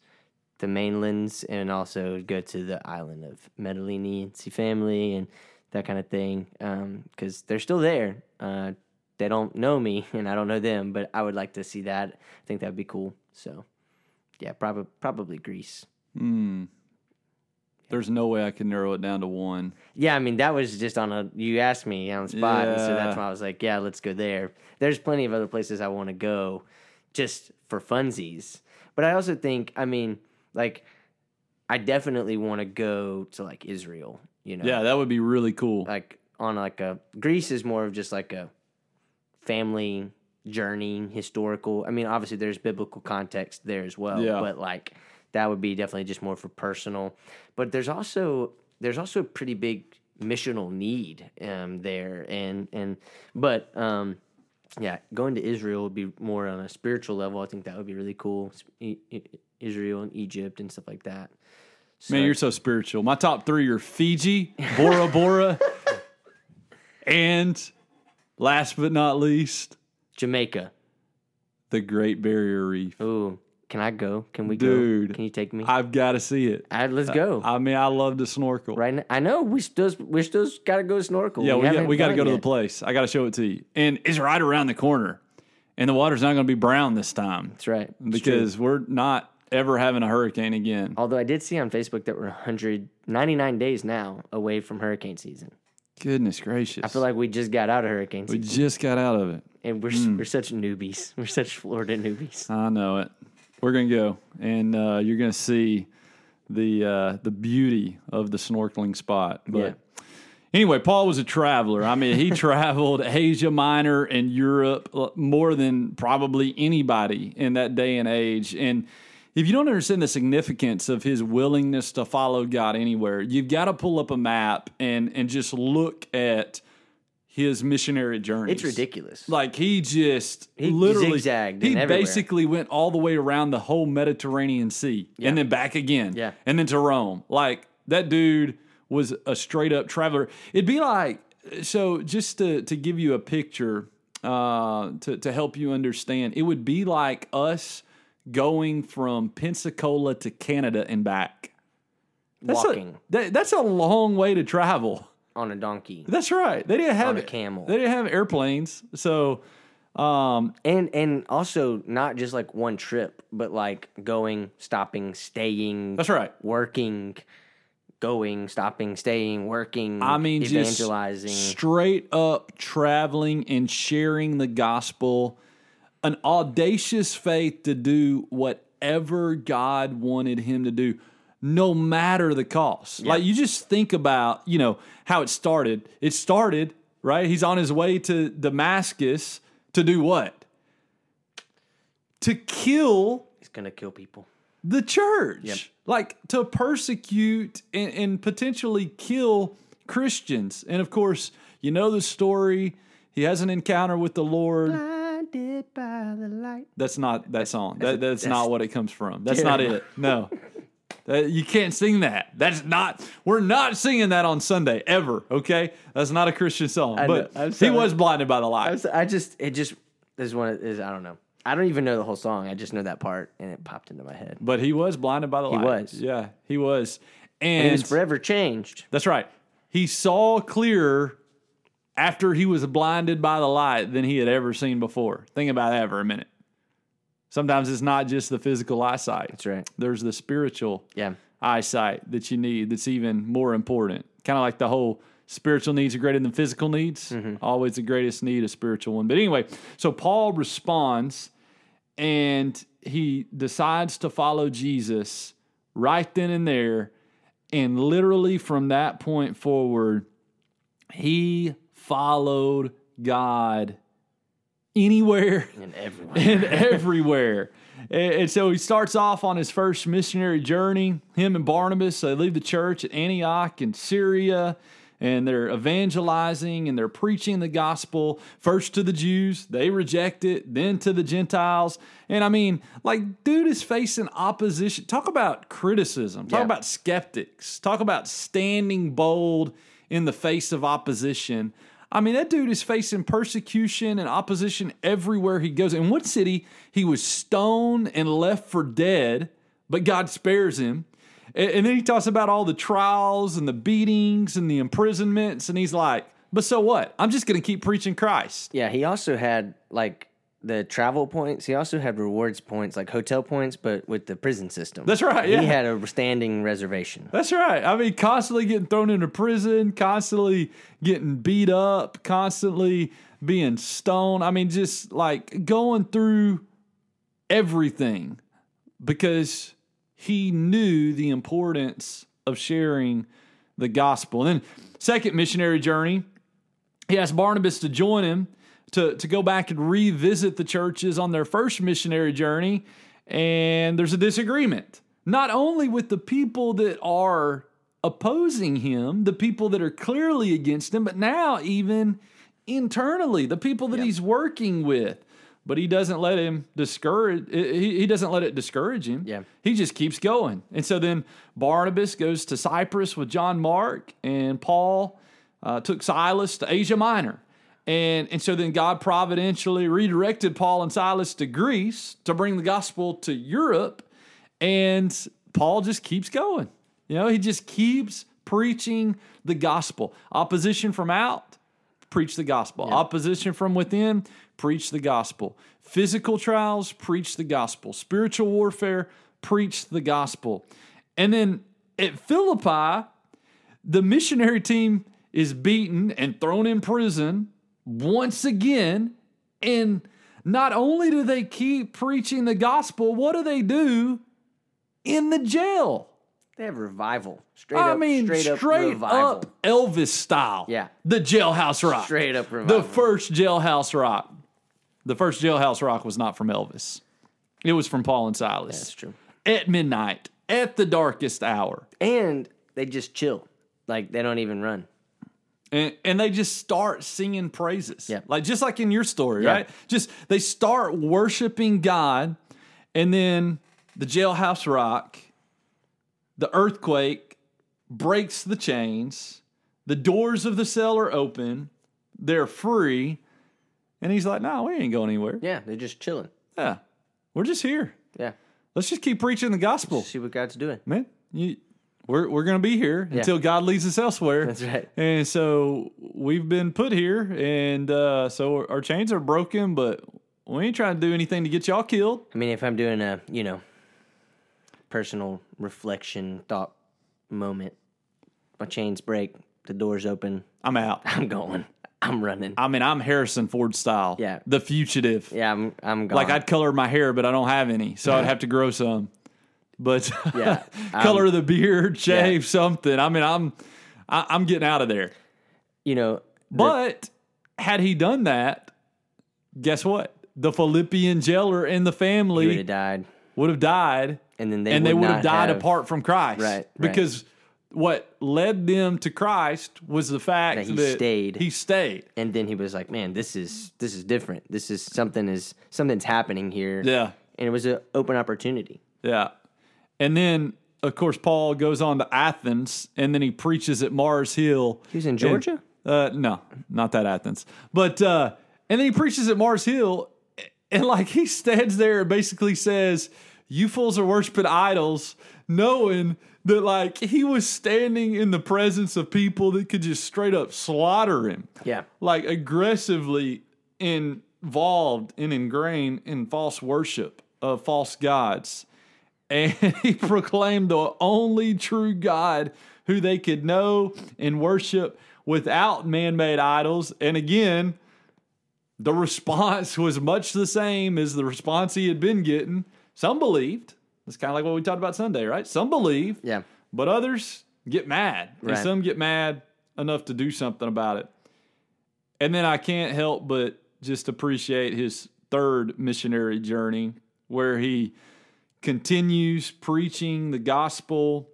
the mainlands, and also go to the island of Mytilene and see family and that kind of thing. Because they're still there. Uh, they don't know me, <laughs> and I don't know them, but I would like to see that. I think that'd be cool. So, yeah, probably probably Greece. There's no way I can narrow it down to one. Yeah, I mean that was just on a you asked me on the spot, and so that's why I was like, yeah, let's go there. There's plenty of other places I want to go, just for funsies. But I also think, I mean, like, I definitely want to go to like Israel. You know, Yeah, that would be really cool. like on like a Greece is more of just like a family journey, historical. I mean, obviously there's biblical context there as well, Yeah. but like that would be definitely just more for personal. But there's also there's also a pretty big missional need um, there, and and but um, yeah, going to Israel would be more on a spiritual level. I think that would be really cool. Israel and Egypt and stuff like that. So, Man, you're so spiritual. My top three are Fiji, Bora Bora, <laughs> and last but not least, Jamaica. the Great Barrier Reef. Ooh, can I go? Can we Dude, go? Can you take me? I've got to see it. All right, let's go. I mean, I love to snorkel. right now, I know we still we still got to go snorkel. Yeah, we, got, we got to go to the place. I got to show it to you. And it's right around the corner. And the water's not going to be brown this time That's right. It's true. because we're not ever having a hurricane again. although I did see on Facebook that we're 199 days now away from hurricane season. Goodness gracious. I feel like we just got out of hurricane season. we just got out of it. and we're Hmm. we're such newbies. We're such Florida newbies. I know it. We're gonna go, and uh, you're gonna see the uh, the beauty of the snorkeling spot. But Yeah. anyway, Paul was a traveler. I mean, he <laughs> traveled Asia Minor and Europe uh, more than probably anybody in that day and age. And if you don't understand the significance of his willingness to follow God anywhere, you've got to pull up a map and and just look at his missionary journey. It's ridiculous. Like he just He literally zigzagged He basically went all the way around the whole Mediterranean Sea and then back again. Yeah. And then to Rome. Like that dude was a straight up traveler. It'd be like so just to to give you a picture uh to to help you understand, it would be like us going from Pensacola to Canada and back. That's Walking A, that, that's a long way to travel. On a donkey That's right. They didn't have On a camel. They didn't have airplanes. So um and and also not just like one trip, but like going, stopping, staying. That's right. Working, going, stopping, staying, working. I mean, evangelizing. straight up traveling and sharing the gospel, an audacious faith to do whatever God wanted him to do, no matter the cost. Like you just think about, you know, how it started. It started right. He's on his way to Damascus to do what? To kill He's gonna kill people. the church. Like to persecute and, and potentially kill Christians. And of course, you know the story. He has an encounter with the Lord. Blinded by the light. That's not that song. That, that's, that's not what it comes from. That's not it. No. <laughs> That- you can't sing that. That's not. We're not singing that on Sunday ever. Okay, that's not a Christian song. know. but he was blinded by the light. was, I just it just is one is I don't know. I don't even know the whole song. I just know that part, and it popped into my head. But he was blinded by the light. He was. Yeah, he was. And And it's forever changed. That's right. He saw clearer after he was blinded by the light than he had ever seen before. Think about that for a minute. Sometimes it's not just the physical eyesight. That's right. There's the spiritual Yeah. eyesight that you need that's even more important. Kind of like the whole spiritual needs are greater than physical needs. Mm-hmm. Always the greatest need, a spiritual one. But anyway, so Paul responds and he decides to follow Jesus right then and there. And literally from that point forward, he followed God anywhere And everyone. and <laughs> everywhere. And, and so he starts off on his first missionary journey. Him and Barnabas, they leave the church at Antioch in Syria, and they're evangelizing and they're preaching the gospel first to the Jews. They reject it, then to the Gentiles. And I mean, like, dude is facing opposition. Talk about criticism, talk Yeah. about skeptics, talk about standing bold in the face of opposition. I mean, that dude is facing persecution and opposition everywhere he goes. In one city, he was stoned and left for dead, but God spares him. And and then he talks about all the trials and the beatings and the imprisonments. And he's like, but so what? I'm just going to keep preaching Christ. Yeah, he also had like the travel points. He also had rewards points, like hotel points, but with the prison system. That's right, yeah. He had a standing reservation. That's right. I mean, constantly getting thrown into prison, constantly getting beat up, constantly being stoned. I mean, just like going through everything because he knew the importance of sharing the gospel. And then, second missionary journey, he asked Barnabas to join him to, to go back and revisit the churches on their first missionary journey. And there's a disagreement, not only with the people that are opposing him, the people that are clearly against him, but now even internally, the people that he's working with. But he doesn't let him discourage. He, he doesn't let it discourage him. Yeah. He just keeps going. And so then Barnabas goes to Cyprus with John Mark, and Paul uh, took Silas to Asia Minor. And, and so then God providentially redirected Paul and Silas to Greece to bring the gospel to Europe. And Paul just keeps going. You know, he just keeps preaching the gospel. Opposition from out, preach the gospel. Opposition from within, preach the gospel. Physical trials, preach the gospel. Spiritual warfare, preach the gospel. And then at Philippi, the missionary team is beaten and thrown in prison once again. And not only do they keep preaching the gospel, what do they do in the jail? They have revival. Straight I up, mean, straight up straight revival. up Elvis style. Yeah. The jailhouse rock. Straight up revival. The first jailhouse rock. The first jailhouse rock was not from Elvis. It was from Paul and Silas. That's true. At midnight, at the darkest hour. And they just chill. Like they don't even run. And, and they just start singing praises. Yeah. Like just like in your story, Yeah. right? Just they start worshiping God and then the jailhouse rock, the earthquake breaks the chains, the doors of the cell are open, they're free, and he's like, "No, we ain't going anywhere. Yeah, they're just chilling. Yeah. We're just here. Yeah. Let's just keep preaching the gospel." See what God's doing. man, you, we're we're gonna be here until God leads us elsewhere. That's right. And so we've been put here, and uh, so our chains are broken, but we ain't trying to do anything to get y'all killed. I mean, if I'm doing a, you know, personal reflection thought moment, my chains break, the doors open, I'm out. I'm going. I'm running. I mean, I'm Harrison Ford style. Yeah. the fugitive. Yeah, I'm I'm gone. Like I'd color my hair, but I don't have any, so I'd have to grow some. But Yeah, <laughs> color of the beard, shave something. I mean, I'm I, I'm getting out of there. you know, But had he done that, guess what? The Philippian jailer and the he would family have died. would have died, And then they and they would would have died have- apart from Christ. Right, right. Because what led them to Christ was the fact That that, he stayed. He stayed. And then he was like, "Man, this is this is different. This is something is something's happening here." Yeah. And it was an open opportunity. Yeah. And then, of course, Paul goes on to Athens and then he preaches at Mars Hill. He was in And- Georgia? uh, no, not that Athens. But, uh, and then he preaches at Mars Hill and like he stands there and basically says, You fools are worshiping idols, knowing that like he was standing in the presence of people that could just straight up slaughter him Yeah. like aggressively involved and ingrained in false worship of false gods. And <laughs> he proclaimed the only true God who they could know and worship without man made idols. And again, the response <laughs> was much the same as the response he had been getting. Some believed. It's kind of like what we talked about Sunday, right? Some believe, Yeah. but others get mad. And some get mad enough to do something about it. And then I can't help but just appreciate his third missionary journey where he continues preaching the gospel.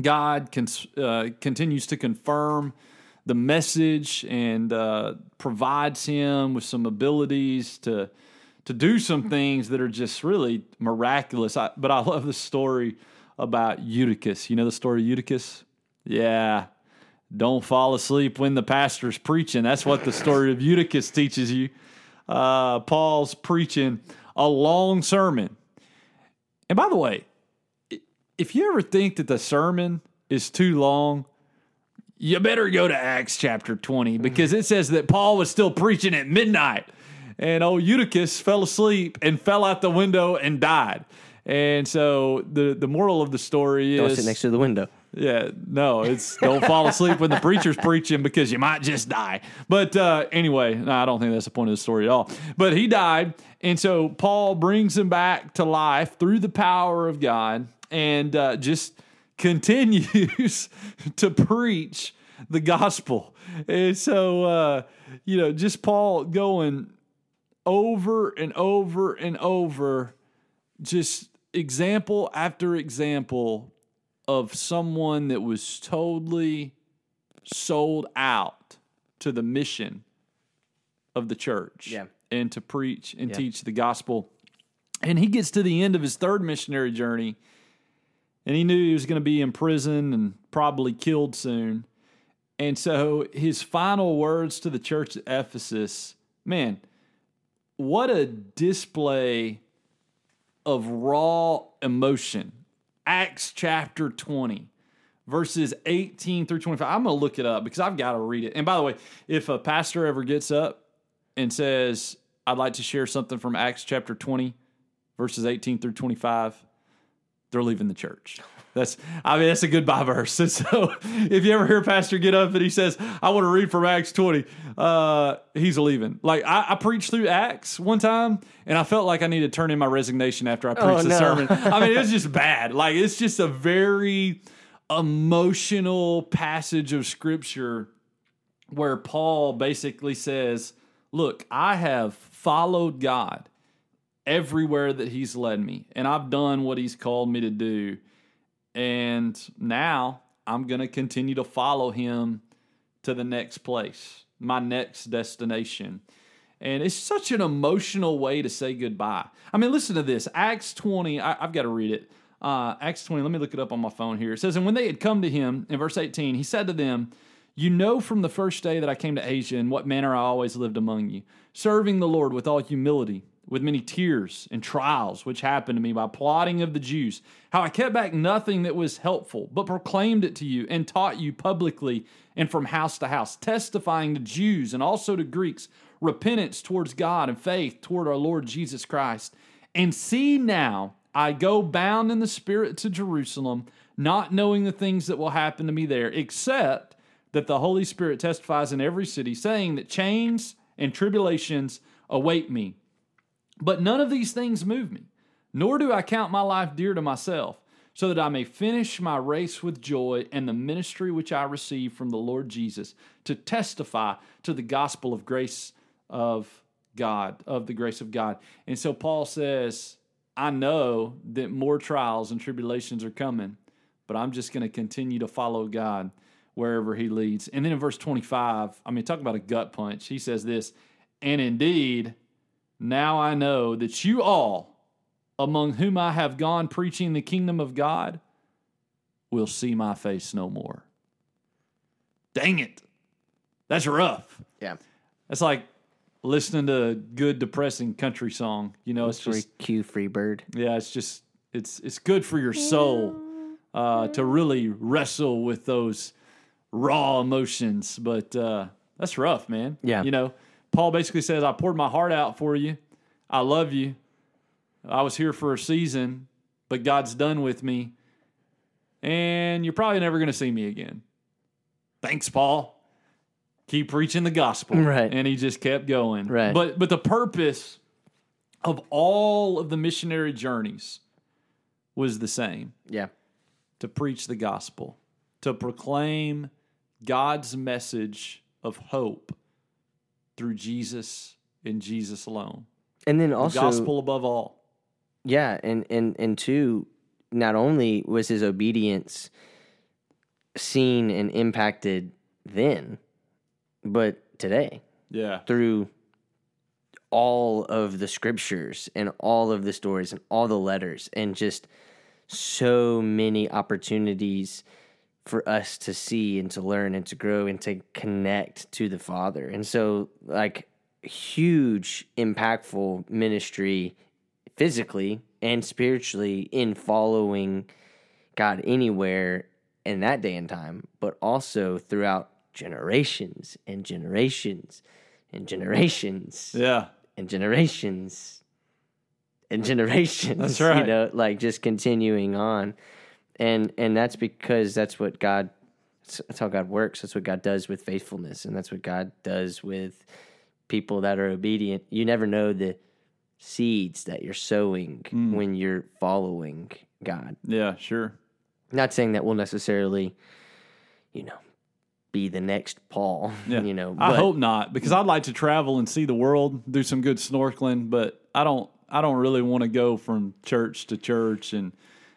God cons- uh, continues to confirm the message and uh, provides him with some abilities to to do some things that are just really miraculous. I, but I love the story about Eutychus. You know the story of Eutychus? Yeah. Don't fall asleep when the pastor's preaching. That's what the story of Eutychus teaches you. Uh, Paul's preaching a long sermon. And by the way, if you ever think that the sermon is too long, you better go to Acts chapter 20 mm-hmm. because it says that Paul was still preaching at midnight. And old Eutychus fell asleep and fell out the window and died. And so the, the moral of the story Don't is sit next to the window. Yeah, no, it's don't fall asleep when the preacher's preaching because you might just die. But uh, anyway, no, I don't think that's the point of the story at all. But he died, and so Paul brings him back to life through the power of God, and uh, just continues <laughs> to preach the gospel. And so, uh, you know, just Paul going over and over and over, just example after example of someone that was totally sold out to the mission of the church Yeah. and to preach and teach the gospel. And he gets to the end of his third missionary journey and he knew he was going to be in prison and probably killed soon. And so his final words to the church at Ephesus, man, what a display of raw emotion. Acts chapter 20, verses 18 through 25. I'm going to look it up because I've got to read it. And by the way, if a pastor ever gets up and says, I'd like to share something from Acts chapter 20, verses 18 through 25, they're leaving the church. That's, I mean, that's a goodbye verse. And <laughs> so if you ever hear a pastor get up and he says, I want to read from Acts 20, uh, he's leaving. Like, I, I preached through Acts one time and I felt like I needed to turn in my resignation after I preached Oh, the no. sermon. <laughs> I mean, it was just bad. Like, it's just a very emotional passage of scripture where Paul basically says, Look, I have followed God everywhere that He's led me, and I've done what He's called me to do. And now I'm going to continue to follow Him to the next place, my next destination. And it's such an emotional way to say goodbye. I mean, listen to this Acts 20, I, have got to read it. Uh, Acts 20, let me look it up on my phone here. It says, And when they had come to him, in verse 18, he said to them, You know from the first day that I came to Asia in what manner I always lived among you, serving the Lord with all humility, with many tears and trials which happened to me by plotting of the Jews, how I kept back nothing that was helpful, but proclaimed it to you and taught you publicly and from house to house, testifying to Jews and also to Greeks repentance towards God and faith toward our Lord Jesus Christ. And see now, I go bound in the Spirit to Jerusalem, not knowing the things that will happen to me there, except that the Holy Spirit testifies in every city, saying that chains and tribulations await me. But none of these things move me, nor do I count my life dear to myself, so that I may finish my race with joy and the ministry which I received from the Lord Jesus to testify to the gospel of grace of God, of the grace of God. And so Paul says, I know that more trials and tribulations are coming, but I'm just going to continue to follow God wherever he leads. And then in verse 25, I mean, talk about a gut punch. He says this, and indeed, now I know that you all, among whom I have gone preaching the kingdom of God, will see my face no more. Dang it. That's rough. Yeah. That's like listening to a good depressing country song. You know, it's Free just Q free bird. yeah, it's just it's it's good for your soul uh, to really wrestle with those raw emotions. But uh, that's rough, man. Yeah. you know, Paul basically says, "I poured my heart out for you. I love you. I was here for a season, but God's done with me, and you're probably never going to see me again." Thanks, Paul. keep preaching the gospel. Right. And he just kept going. Right. But but the purpose of all of the missionary journeys was the same Yeah. to preach the gospel, to proclaim God's message of hope through Jesus and Jesus alone. And then The also gospel above all. Yeah, and and and two, not only was his obedience seen and impacted then, but today Yeah. through all of the scriptures and all of the stories and all the letters and just so many opportunities for us to see and to learn and to grow and to connect to the Father. And so, like, huge, impactful ministry physically and spiritually in following God anywhere in that day and time, but also throughout generations and generations and generations Yeah. and generations and generations. That's <laughs> right. You know, like just continuing on, and and that's because that's what God. That's how God works. That's what God does with faithfulness, and that's what God does with people that are obedient. You never know the seeds that you're sowing Mm. when you're following God. Yeah, sure. Not saying that we'll necessarily, you know, be the next Paul. <laughs> Yeah. You know, I hope not because I'd like to travel and see the world, do some good snorkeling, but I don't I don't really want to go from church to church and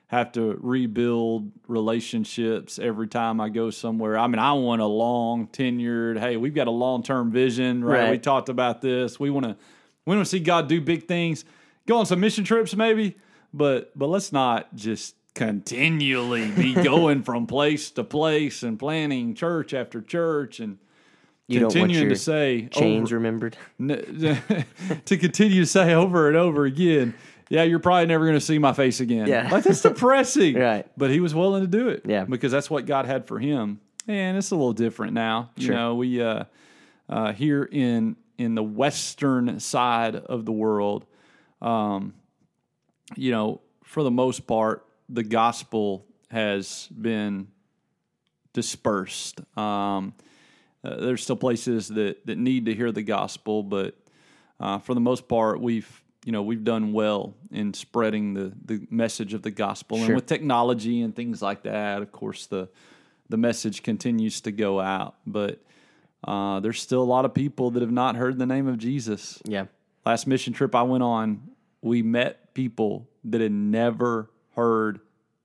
have to rebuild relationships every time I go somewhere. I mean, I want a long tenured, hey, we've got a long-term vision, right? Right. We talked about this. We want to we want to see God do big things. Go on some mission trips maybe, but but let's not just continually be <laughs> going from place to place and planning church after church and you continuing to say chains over, remembered. <laughs> to continue to say over and over again, yeah, you're probably never going to see my face again. Yeah. like that's depressing. <laughs> Right. But he was willing to do it. Yeah. because that's what God had for him. And it's a little different now. Sure. You know, we uh, uh, here in in the western side of the world, um, you know, for the most part, the gospel has been dispersed. Um, uh, there's still places that, that need to hear the gospel, but uh, for the most part, we've you know we've done well in spreading the, the message of the gospel, and with technology and things like that, of course the the message continues to go out. But uh, there's still a lot of people that have not heard the name of Jesus. Yeah. Last mission trip I went on, we met people that had never heard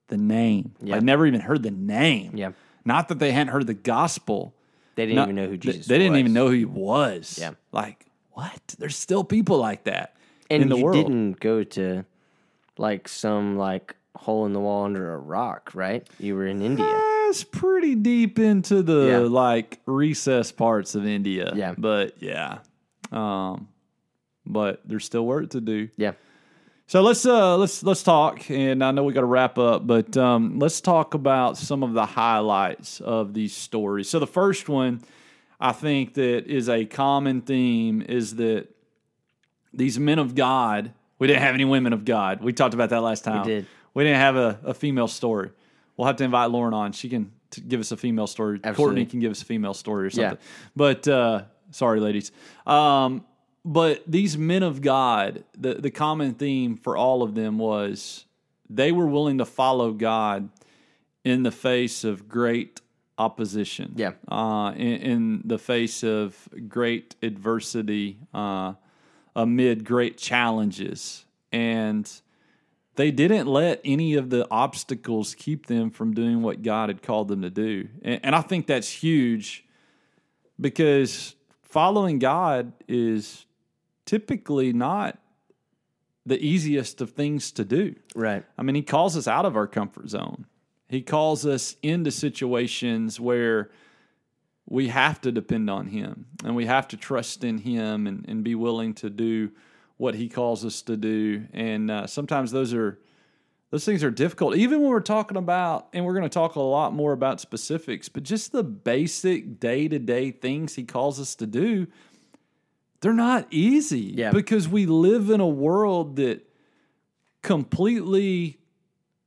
the name. Yeah. Like never even heard the name. Yeah. Not that they hadn't heard the gospel. They didn't Not- even know who they- Jesus They, didn't was. even know who he was. Yeah. Like, what? There's still people like that And in the you world. didn't go to like some like hole in the wall under a rock, right? You were in India. That's pretty deep into the Yeah. like recess parts of India. Yeah. But yeah. Um but there's still work to do. Yeah. So let's uh let's let's talk, and I know we got to wrap up, but um, let's talk about some of the highlights of these stories. So the first one, I think that is a common theme is that these men of God. We didn't have any women of God. We talked about that last time. We did. We didn't have a, a female story. We'll have to invite Lauren on. She can t- give us a female story. Absolutely. Courtney can give us a female story or Yeah. something. But uh, sorry, ladies. Um, but these men of God, the, the common theme for all of them was they were willing to follow God in the face of great opposition. Yeah. Uh, in, in the face of great adversity, uh, amid great challenges. And they didn't let any of the obstacles keep them from doing what God had called them to do. And, and I think that's huge because following God is typically not the easiest of things to do. Right. I mean, he calls us out of our comfort zone. He calls us into situations where we have to depend on him and we have to trust in him and, and be willing to do what he calls us to do. And uh, sometimes those are those things are difficult, even when we're talking about, and we're going to talk a lot more about specifics, but just the basic day to day things he calls us to do, they're not easy Yeah. because we live in a world that completely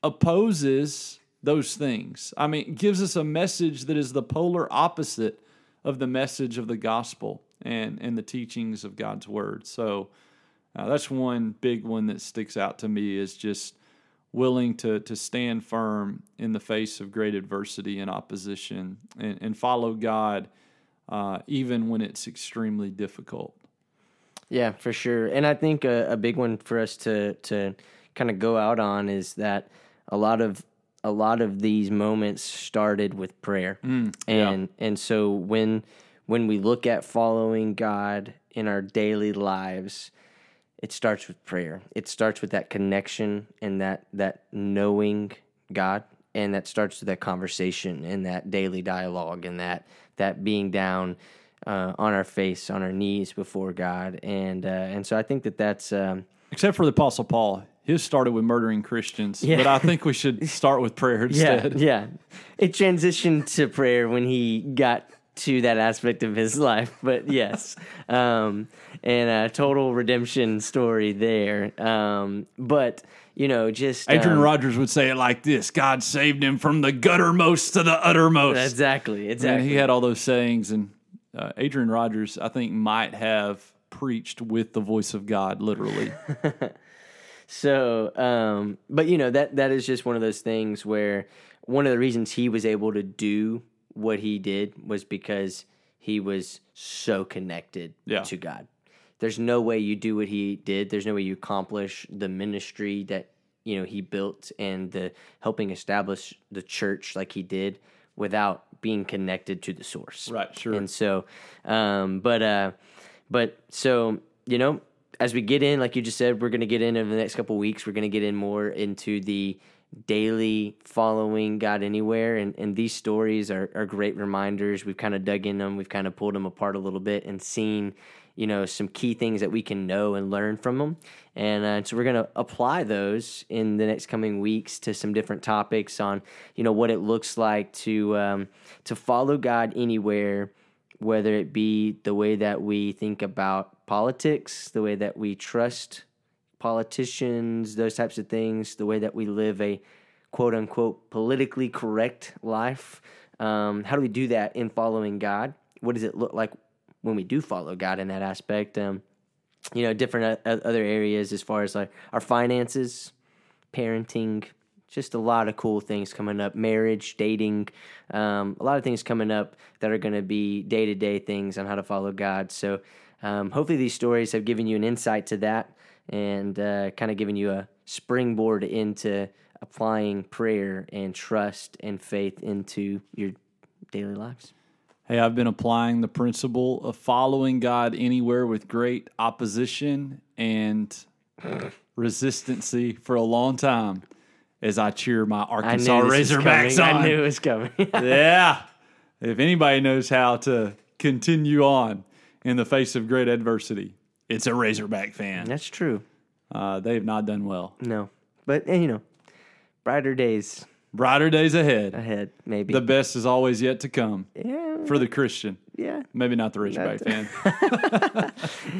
opposes those things. I mean, it gives us a message that is the polar opposite of the message of the gospel and and the teachings of God's word. So uh, that's one big one that sticks out to me is just willing to to stand firm in the face of great adversity and opposition and, and follow God uh, even when it's extremely difficult. Yeah, for sure. And I think a, a big one for us to to kind of go out on is that a lot of a lot of these moments started with prayer. Mm, and and so when when we look at following God in our daily lives, it starts with prayer. It starts with that connection and that that knowing God and that starts with that conversation and that daily dialogue and that that being down uh, on our face, on our knees before God, and uh, and so I think that that's um, Except for the Apostle Paul, his started with murdering Christians, Yeah. but I think we should <laughs> start with prayer instead. yeah. It transitioned to prayer when he got to that aspect of his life, but <laughs> yes, um, and a total redemption story there. Um, but you know, just Adrian um, Rogers would say it like this: "God saved him from the guttermost to the uttermost." exactly And exactly. he had all those sayings, and uh, Adrian Rogers, I think, might have preached with the voice of God, literally. <laughs> So, um, but you know that that is just one of those things where one of the reasons he was able to do what he did was because he was so connected Yeah. to God. There's no way you do what he did. There's no way you accomplish the ministry that you know he built and the helping establish the church like he did without being connected to the source. Right, sure. And so, um, but uh, but so you know, as we get in, like you just said, we're going to get in over the next couple weeks. We're going to get in more into the daily following God anywhere, and and these stories are are great reminders. We've kind of dug in them. We've kind of pulled them apart a little bit and seen. You know some key things that we can know and learn from them, and uh, so we're going to apply those in the next coming weeks to some different topics on you know what it looks like to um, to follow God anywhere, whether it be the way that we think about politics, the way that we trust politicians, those types of things, the way that we live a quote unquote politically correct life. Um, how do we do that in following God? What does it look like when we do follow God in that aspect? Um, you know, different uh, other areas as far as like our finances, parenting, just a lot of cool things coming up. Marriage, dating, um, a lot of things coming up that are going to be day to day things on how to follow God. So, um, hopefully, these stories have given you an insight to that and uh, kind of given you a springboard into applying prayer and trust and faith into your daily lives. Hey, I've been applying the principle of following God anywhere with great opposition and resistancy for a long time as I cheer my Arkansas knew this was Razorbacks on. I knew it was coming. <laughs> yeah. If anybody knows how to continue on in the face of great adversity, it's a Razorback fan. That's true. Uh, they have not done well. No, but eh, you know, brighter days Brighter days ahead. ahead. Maybe. The best is always yet to come yeah. for the Christian. Yeah. Maybe not the Razorback fan.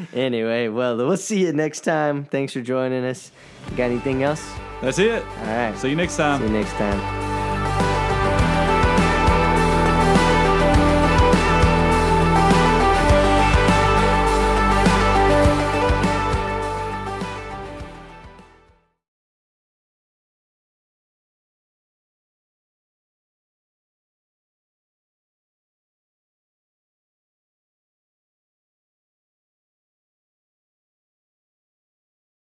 <laughs> Anyway, well, we'll see you next time. Thanks for joining us. Got anything else? That's it. All right. See you next time. See you next time.